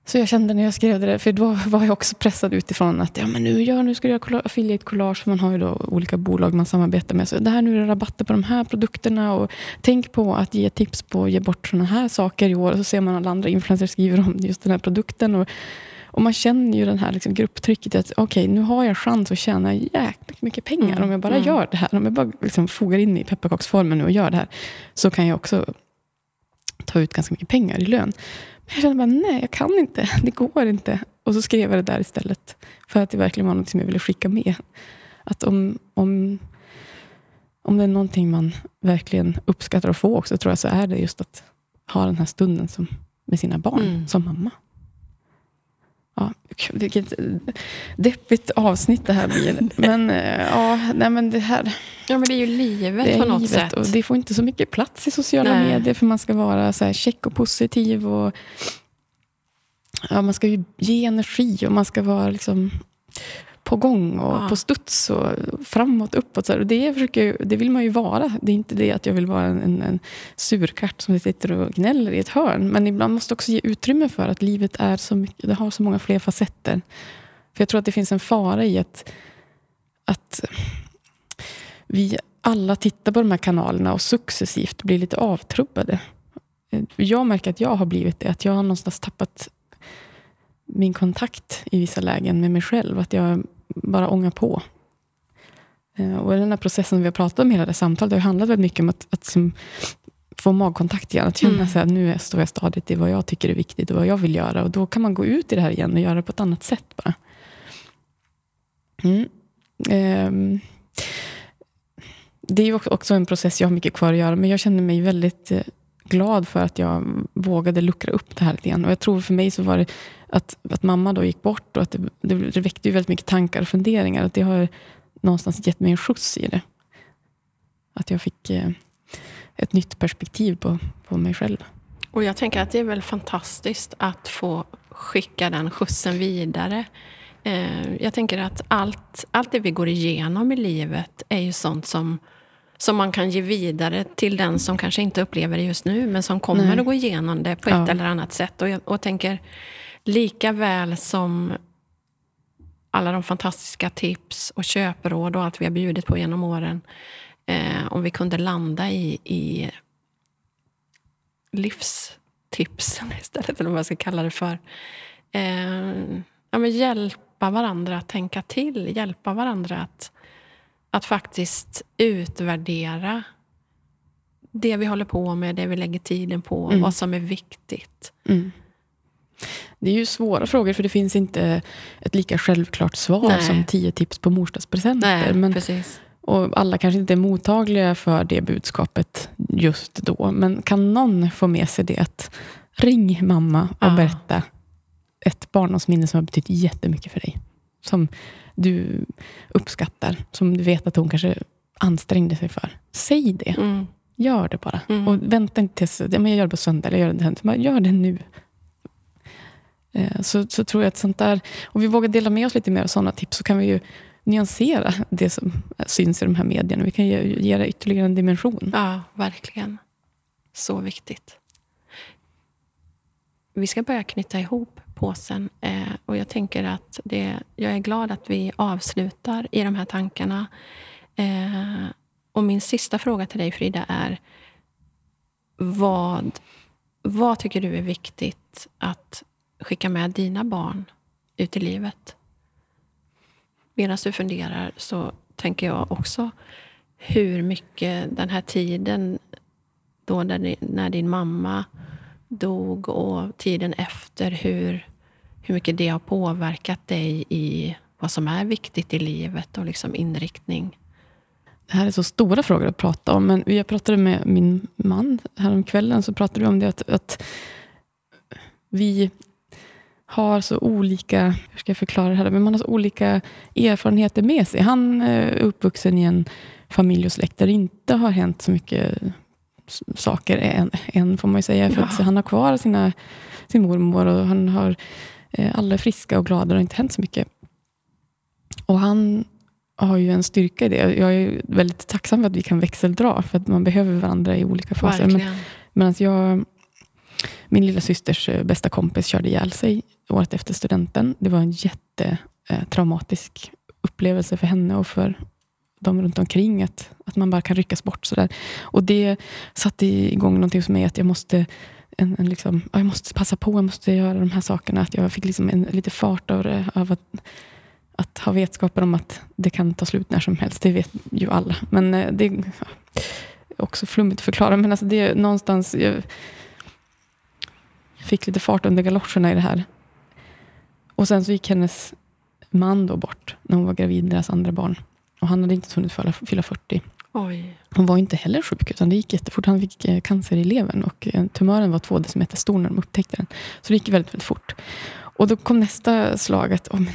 så jag kände när jag skrev det, för då var jag också pressad utifrån att ja, men nu, gör, nu ska jag göra affiliate collage, för man har ju då olika bolag man samarbetar med. Så det här nu är det rabatter på de här produkterna och tänk på att ge tips på att ge bort sådana här saker i år. Och så ser man alla andra influencers skriver om just den här produkten. Och, och man känner ju det här liksom grupptrycket att okej, okay, nu har jag chans att tjäna jäkligt mycket pengar mm. om jag bara mm. gör det här. Om jag bara liksom fogar in i pepparkaksformen nu och gör det här, så kan jag också ta ut ganska mycket pengar i lön. Jag kände bara, nej, jag kan inte. Det går inte. Och så skrev jag det där istället. För att det verkligen var något som jag ville skicka med. Att om, om, om det är någonting man verkligen uppskattar att få också, tror jag, så är det just att ha den här stunden som, med sina barn, mm. som mamma. Ja, vilket deppigt avsnitt det här blir. Men, eh, ja, nej, men det här... Ja, men det är ju livet är på något livet, sätt. Och det får inte så mycket plats i sociala nej. medier, för man ska vara så här check och positiv. Och, ja, man ska ju ge energi och man ska vara liksom på gång och ja. på studs och framåt, uppåt. Så det, försöker, det vill man ju vara. Det är inte det att jag vill vara en, en surkatt som sitter och gnäller i ett hörn. Men ibland måste också ge utrymme för att livet är så mycket, det har så många fler facetter. För Jag tror att det finns en fara i att, att vi alla tittar på de här kanalerna och successivt blir lite avtrubbade. Jag märker att jag har blivit det. Att jag har någonstans tappat min kontakt i vissa lägen med mig själv. Att jag bara ångar på. Eh, och den här processen vi har pratat om hela det samtalet har handlat väldigt mycket om att, att som, få magkontakt igen. Att känna mm. att nu står jag stadigt i vad jag tycker är viktigt och vad jag vill göra. Och Då kan man gå ut i det här igen och göra det på ett annat sätt. bara. Mm. Um, det är också en process jag har mycket kvar att göra, men jag känner mig väldigt eh, glad för att jag vågade luckra upp det här lite grann. Och jag tror för mig så var det att, att mamma då gick bort och att det, det, det väckte ju väldigt mycket tankar och funderingar. Att det har någonstans gett mig en skjuts i det. Att jag fick eh, ett nytt perspektiv på, på mig själv. Och jag tänker att det är väl fantastiskt att få skicka den skjutsen vidare. Eh, jag tänker att allt, allt det vi går igenom i livet är ju sånt som, som man kan ge vidare till den som kanske inte upplever det just nu, men som kommer Nej. att gå igenom det på ett ja. eller annat sätt. Och jag och tänker, Lika väl som alla de fantastiska tips och köpråd och allt vi har bjudit på genom åren. Eh, om vi kunde landa i, i livstips istället, eller vad jag ska kalla det för. Eh, ja, men hjälpa varandra att tänka till, hjälpa varandra att, att faktiskt utvärdera det vi håller på med, det vi lägger tiden på, mm. vad som är viktigt. Mm. Det är ju svåra frågor för det finns inte ett lika självklart svar Nej. som tio tips på morsdagspresenter. Nej, men, precis. Och alla kanske inte är mottagliga för det budskapet just då. Men kan någon få med sig det att ring mamma och ja. berätta ett barndomsminne som har betytt jättemycket för dig. Som du uppskattar. Som du vet att hon kanske ansträngde sig för. Säg det. Mm. Gör det bara. Mm. Och vänta inte tills jag gör det på söndag eller gör det, sen. gör det nu. Eh, så, så tror jag att sånt där, om vi vågar dela med oss lite mer av sådana tips så kan vi ju nyansera det som syns i de här medierna. Vi kan ge, ge det ytterligare en dimension. Ja, verkligen. Så viktigt. Vi ska börja knyta ihop påsen. Eh, och jag tänker att det, jag är glad att vi avslutar i de här tankarna. Eh, och min sista fråga till dig Frida är, vad, vad tycker du är viktigt att skicka med dina barn ut i livet? Medan du funderar så tänker jag också hur mycket den här tiden då när din mamma dog och tiden efter, hur, hur mycket det har påverkat dig i vad som är viktigt i livet och liksom inriktning? Det här är så stora frågor att prata om, men jag pratade med min man häromkvällen, så pratade vi om det att, att vi har så olika, hur ska jag förklara det här, men man har så olika erfarenheter med sig. Han eh, är uppvuxen i en familj och släkt där det inte har hänt så mycket saker än, än får man ju säga. För ja. han har kvar sina, sin mormor och han har, eh, alla är friska och glada och det har inte hänt så mycket. Och han har ju en styrka i det. Jag är väldigt tacksam för att vi kan växeldra, för att man behöver varandra i olika faser. Men, men att jag, min lilla systers eh, bästa kompis körde ihjäl sig året efter studenten. Det var en jättetraumatisk eh, upplevelse för henne och för de runt omkring. Att, att man bara kan ryckas bort. Sådär. Och det satte igång någonting hos mig, att jag måste en, en liksom, jag måste passa på, jag måste göra de här sakerna. Att jag fick liksom en, lite fart av det. Av att, att ha vetskapen om att det kan ta slut när som helst. Det vet ju alla. Men eh, det är också flummigt att förklara. Men alltså det är någonstans... Jag fick lite fart under galoscherna i det här. Och sen så gick hennes man då bort när hon var gravid, med deras andra barn. Och han hade inte hunnit fylla 40. Oj. Hon var inte heller sjuk, utan det gick jättefort. Han fick eh, cancer i levern och eh, tumören var två decimeter stor när de upptäckte den. Så det gick väldigt, väldigt fort. Och då kom nästa slag att oh, men,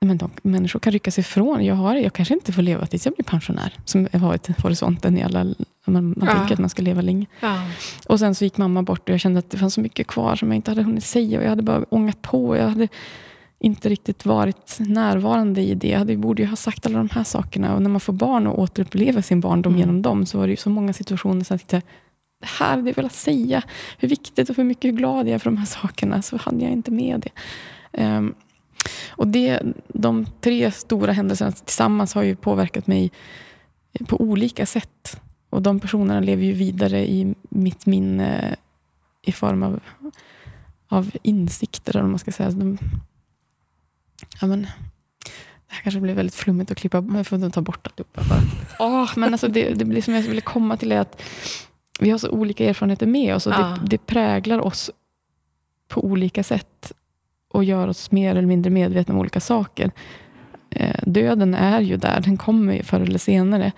men de, människor kan rycka sig ifrån. Jag, har, jag kanske inte får leva tills jag blir pensionär. Som har varit horisonten i alla... Man, man ja. tänker att man ska leva länge. Ja. Och sen så gick mamma bort och jag kände att det fanns så mycket kvar som jag inte hade hunnit säga. Och jag hade bara ångat på. Jag hade inte riktigt varit närvarande i det. Jag borde ju ha sagt alla de här sakerna. Och när man får barn och återupplever sin barndom mm. genom dem, så var det ju så många situationer som jag tyckte, det här hade jag velat säga. Hur viktigt och hur mycket hur glad jag är för de här sakerna. Så hade jag inte med det. Um, och det, de tre stora händelserna tillsammans har ju påverkat mig på olika sätt. Och de personerna lever ju vidare i mitt minne i form av, av insikter, om man ska säga. De, ja, men, det här kanske blir väldigt flummigt att klippa, men jag får ta bort alltihopa. Oh, men alltså det, det blir som jag ville komma till är att vi har så olika erfarenheter med oss och det, det, präglar oss på olika sätt och gör oss mer eller mindre medvetna om olika saker. Eh, döden är ju där, den kommer ju förr eller senare.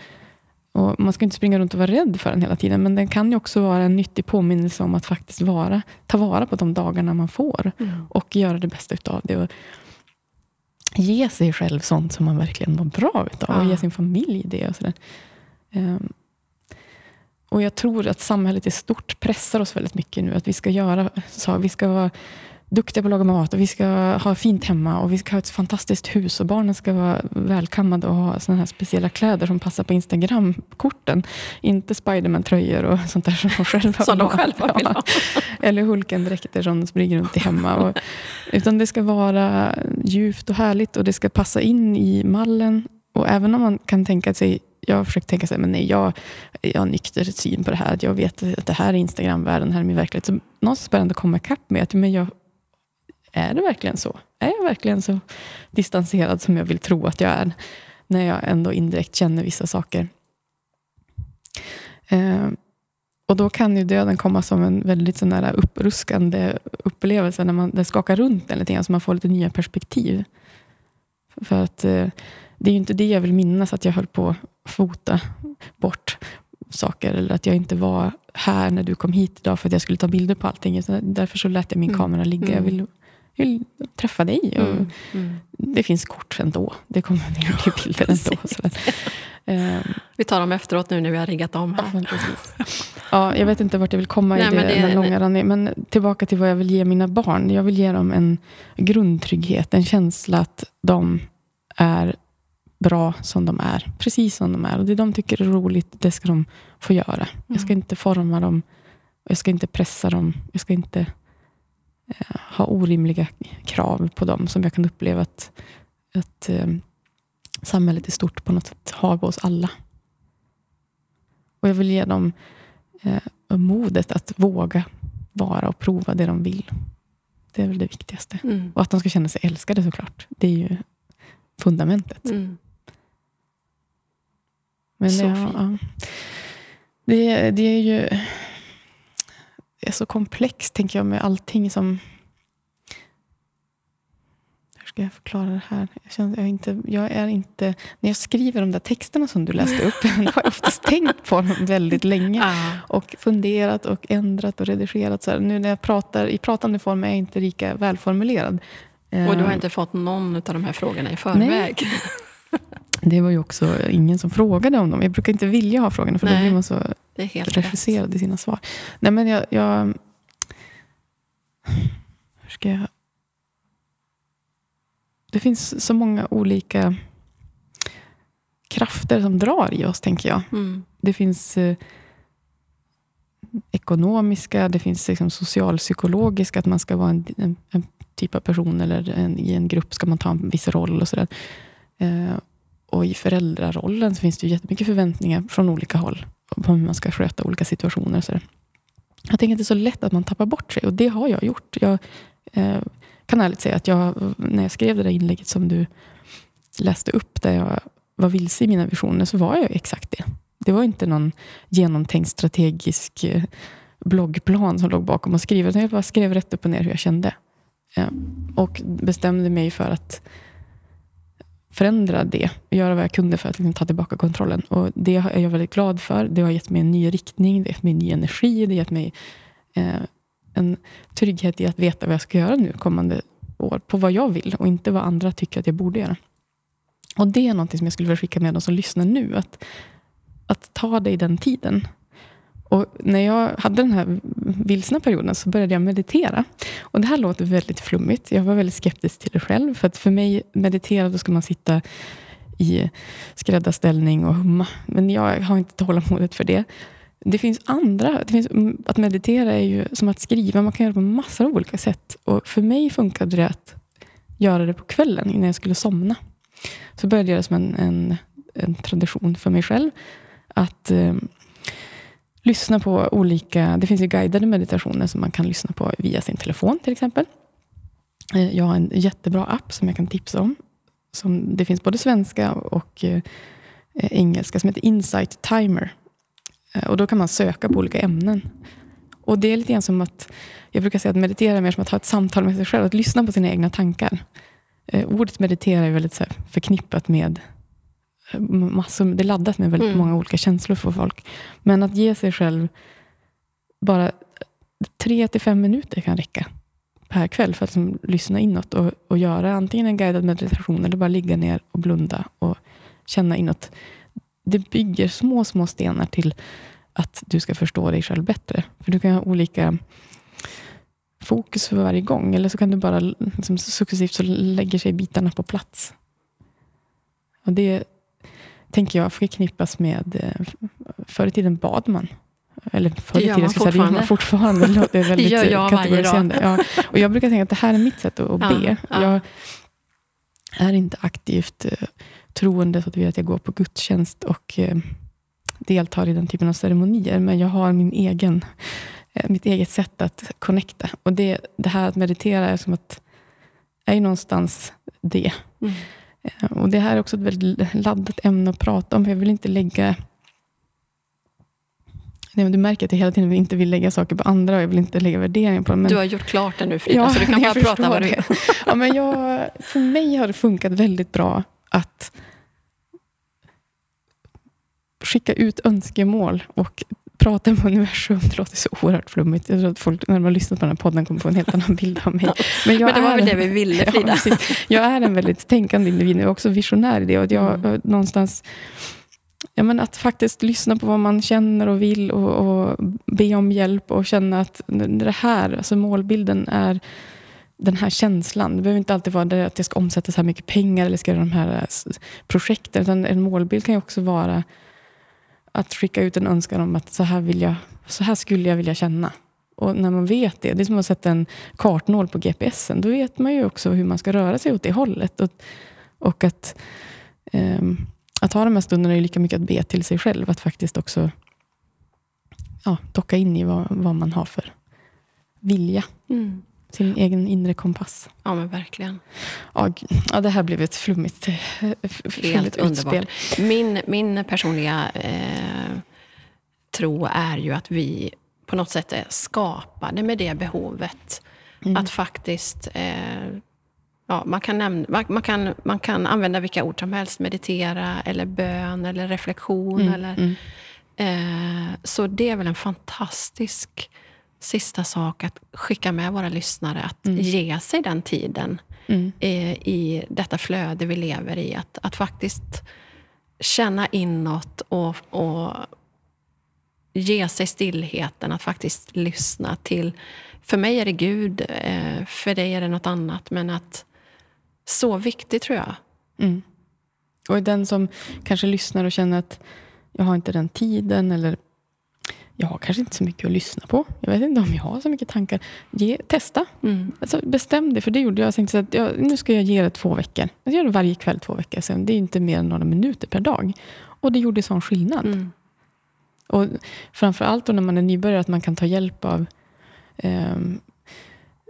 Och man ska inte springa runt och vara rädd för den hela tiden, men den kan ju också vara en nyttig påminnelse om att faktiskt vara, ta vara på de dagarna man får mm. och göra det bästa utav det. Och ge sig själv sånt som man verkligen mår bra utav ja. och ge sin familj det. Och, sådär. Um, och Jag tror att samhället i stort pressar oss väldigt mycket nu. Att vi ska göra så, vi ska vara duktiga på att laga mat och vi ska ha fint hemma och vi ska ha ett fantastiskt hus och barnen ska vara välkammade och ha såna här speciella kläder som passar på Instagram-korten. Inte Spiderman-tröjor och sånt där som de själva som de själva vill ha. Eller Hulken-dräkter som de springer runt i hemma. Och, utan det ska vara ljuvt och härligt och det ska passa in i mallen. Och även om man kan tänka sig jag har försökt tänka så här, men nej, jag, jag har nykter syn på det här. Jag vet att det här är Instagram-världen, här är min verklighet. Så någonstans börjar ändå komma ikapp med att men jag är det verkligen så? Är jag verkligen så distanserad som jag vill tro att jag är? När jag ändå indirekt känner vissa saker. Eh, och då kan ju döden komma som en väldigt sån där uppruskande upplevelse, när man, den skakar runt en lite grann, så man får lite nya perspektiv. För att eh, det är ju inte det jag vill minnas, att jag höll på att fota bort saker, eller att jag inte var här när du kom hit idag för att jag skulle ta bilder på allting. Därför så lät jag min mm. kamera ligga. Jag mm. vill vill träffa dig. Och mm, mm. Det finns kort ändå. Det kommer ner till bilder ändå. um, vi tar dem efteråt nu när vi har riggat om här. Ja, ja, jag vet inte vart jag vill komma nej, i det, det, den långa raden. Men tillbaka till vad jag vill ge mina barn. Jag vill ge dem en grundtrygghet. En känsla att de är bra som de är. Precis som de är. Och det de tycker är roligt, det ska de få göra. Jag ska mm. inte forma dem. Jag ska inte pressa dem. Jag ska inte ha orimliga krav på dem som jag kan uppleva att, att eh, samhället i stort på något sätt har på oss alla. Och jag vill ge dem eh, modet att våga vara och prova det de vill. Det är väl det viktigaste. Mm. Och att de ska känna sig älskade såklart. Det är ju fundamentet. Mm. Men Så ja, fint. ja. Det, det är ju det är så komplext, tänker jag, med allting som... Hur ska jag förklara det här? Jag, känner, jag, är inte, jag är inte... När jag skriver de där texterna som du läste upp, då har jag oftast tänkt på dem väldigt länge. Och funderat och ändrat och redigerat. Så här. Nu när jag pratar i pratande form är jag inte lika välformulerad. Och du har Eh, inte fått någon av de här frågorna i förväg? Det var ju också ingen som frågade om dem. Jag brukar inte vilja ha frågorna, för då Nej. blir man så rätt. regisserad i sina svar. Nej, men jag, jag... Hur ska jag... Det finns så många olika krafter som drar i oss, tänker jag. Mm. Det finns eh, ekonomiska, det finns liksom socialpsykologiska, att man ska vara en, en, en typ av person eller en, i en grupp ska man ta en viss roll och sådär. Eh, och i föräldrarollen så finns det ju jättemycket förväntningar från olika håll på hur man ska sköta olika situationer. Och. Jag tänker att det är så lätt att man tappar bort sig och det har jag gjort. Jag eh, kan ärligt säga att jag, när jag skrev det där inlägget som du läste upp, där jag var vilse i mina visioner, så var jag exakt det. Det var inte någon genomtänkt strategisk eh, bloggplan som låg bakom att skriva, utan jag bara skrev rätt upp och ner hur jag kände. Eh, Och bestämde mig för att förändra det och göra vad jag kunde för att liksom ta tillbaka kontrollen. Och Det är jag väldigt glad för. Det har gett mig en ny riktning, det har gett mig ny energi, det har gett mig eh, en trygghet i att veta vad jag ska göra nu kommande år, på vad jag vill och inte vad andra tycker att jag borde göra. Och Det är något som jag skulle vilja skicka med de som lyssnar nu. Att, att ta dig den tiden. Och när jag hade den här vilsna perioden så började jag meditera. Och Det här låter väldigt flummigt. Jag var väldigt skeptisk till det själv. För att för mig, meditera, då ska man sitta i skräddarställning och humma. Men jag har inte tålamodet för det. Det finns andra. Det finns, mm, att meditera är ju som att skriva. Man kan göra det på massor av olika sätt. Och För mig funkade det att göra det på kvällen innan jag skulle somna. Så började jag göra det som en, en, en tradition för mig själv. Att eh, lyssna på olika... Det finns ju guidade meditationer som man kan lyssna på via sin telefon till exempel. Eh, jag har en jättebra app som jag kan tipsa om. Som, det finns både svenska och eh, engelska som heter Insight Timer. Eh, Och Då kan man söka på olika ämnen. Och Det är lite grann som att, jag brukar säga att meditera är mer som att ha ett samtal med sig själv, att lyssna på sina egna tankar. Eh, Ordet meditera är väldigt så här, förknippat med massor, det är laddat med väldigt Mm. många olika känslor för folk. Men att ge sig själv bara tre till fem minuter kan räcka per kväll för att liksom lyssna inåt och, och göra antingen en guidad meditation eller bara ligga ner och blunda och känna inåt. Det bygger små, små stenar till att du ska förstå dig själv bättre. För du kan ha olika fokus för varje gång. Eller så kan du bara liksom, successivt så lägger sig bitarna på plats. Och det tänker jag förknippas med... eh, Förr i tiden bad man. Eller förr i tiden, man ska säga, det man fortfarande. Det låter väldigt gör eh, jag kategoriserande. Ja. Och jag brukar tänka att det här är mitt sätt att, att be. ja. Jag är inte aktivt eh, troende så att att jag går på gudstjänst och deltar i den typen av ceremonier. Men jag har min egen, mitt eget sätt att connecta. Och det, det här att meditera är som att är ju någonstans det. Mm. Eh, Och Det här är också ett väldigt laddat ämne att prata om. för Jag vill inte lägga... Nej, men du märker att jag hela tiden inte vill lägga saker på andra och jag vill inte lägga värderingar på dem. Men Du har gjort klart det nu Frida, så du kan bara prata vad du vill. Ja, men jag, för mig har det funkat väldigt bra att skicka ut önskemål och prata med universum. Det låter så oerhört flummigt. Jag tror att folk, när de har lyssnat på den här podden, kommer få en helt annan bild av mig. Men, Men det var väl det vi ville Ja, Frida. precis. jag är en väldigt tänkande individ. Jag är också visionär i det. Och jag Mm. eh, någonstans... Ja, men att faktiskt lyssna på vad man känner och vill och, och be om hjälp och känna att det här, alltså målbilden är den här känslan. Det behöver inte alltid vara det att jag ska omsätta så här mycket pengar eller ska göra de här eh, projekten. Utan en målbild kan ju också vara att skicka ut en önskan om att så här, vill jag, så här skulle jag vilja känna. Och när man vet det, det är som att sätta en kartnål på GPSen, då vet man ju också hur man ska röra sig åt det hållet. Och, och att, um, att ha de här stunderna är lika mycket att be till sig själv, att faktiskt också ja, docka in i vad, vad man har för vilja. Mm. Sin egen inre kompass. Ja, men verkligen. Ja, ja, det här blev ett flummigt, Helt underbart. Min, min personliga eh, tro är ju att vi på något sätt är skapade med det behovet. Mm. Att faktiskt... Eh, ja, man, kan nämna, man, kan, man kan använda vilka ord som helst. Meditera, eller bön, eller reflektion. Mm. Eller, mm. Eh, så det är väl en fantastisk sista sak att skicka med våra lyssnare. Att mm. ge sig den tiden mm. i, i detta flöde vi lever i. Att, att faktiskt känna inåt och, och ge sig stillheten. Att faktiskt lyssna till... För mig är det Gud, eh, för dig är det något annat. Men att så viktigt tror jag. Mm. Och den som kanske lyssnar och känner att jag har inte den tiden eller jag har kanske inte så mycket att lyssna på. Jag vet inte om jag har så mycket tankar. Ge, testa. Mm. Alltså, bestäm dig, för det gjorde jag. Jag tänkte att jag, nu ska jag ge det två veckor. Jag gör det varje kväll två veckor. Sen. Det är inte mer än några minuter per dag. Och det gjorde sån skillnad. Mm. Och framför allt när man är nybörjare, att man kan ta hjälp av eh,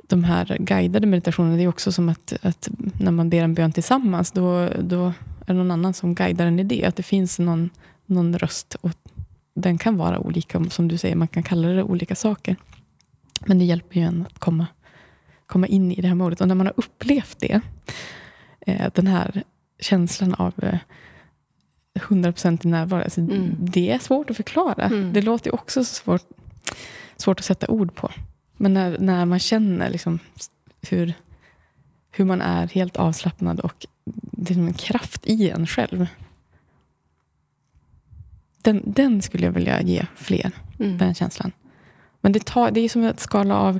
de här guidade meditationerna. Det är också som att, att, när man ber en bön tillsammans, då, då är det någon annan som guidar en i det. Att det finns någon, någon röst. Och den kan vara olika, som du säger, man kan kalla det olika saker. Men det hjälper ju en att komma, komma in i det här modet. Och när man har upplevt det, eh, den här känslan av eh, 100% i närvaro, alltså, mm. det är svårt att förklara. Mm. Det låter ju också svårt, svårt att sätta ord på. Men när, när man känner liksom hur, hur man är helt avslappnad och det är en kraft i en själv. Den, den skulle jag vilja ge fler, mm. den känslan. Men det, tar, det är som att skala av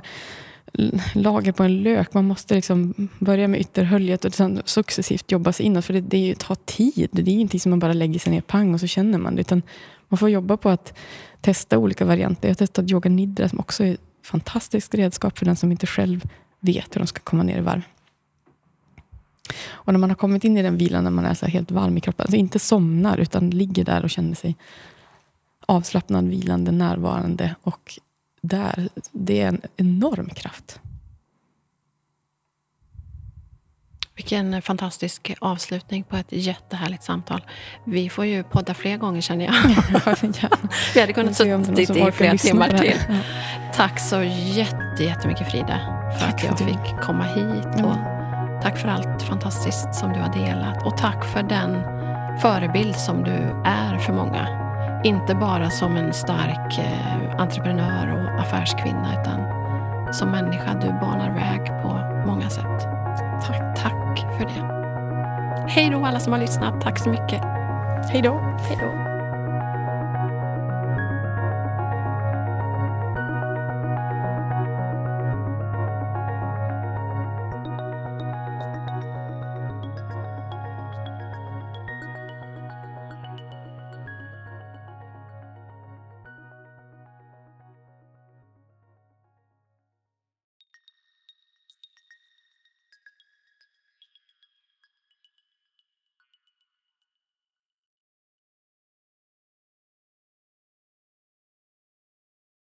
lager på en lök. Man måste liksom börja med ytterhöljet och sen successivt jobba sig inåt. För det, det tar tid. Det är ingenting som man bara lägger sig ner pang och så känner man det. Utan man får jobba på att testa olika varianter. Jag har testat yoga nidra som också är ett fantastiskt redskap för den som inte själv vet hur de ska komma ner i varv. Och när man har kommit in i den vilan när man är så helt varm i kroppen, alltså inte somnar utan ligger där och känner sig avslappnad, vilande, närvarande och där, det är en enorm kraft. Vilken fantastisk avslutning på ett jättehärligt samtal. Vi får ju podda fler gånger känner jag. Vi hade kunnat suttit i flera timmar till. Ja. Tack så jättemycket Frida för tack att jag för fick komma hit. Och tack för allt fantastiskt som du har delat. Och tack för den förebild som du är för många. Inte bara som en stark eh, entreprenör och affärskvinna utan som människa. Du banar väg på många sätt. Tack, tack för det. Hej då alla som har lyssnat. Tack så mycket. Hej då. Hej då.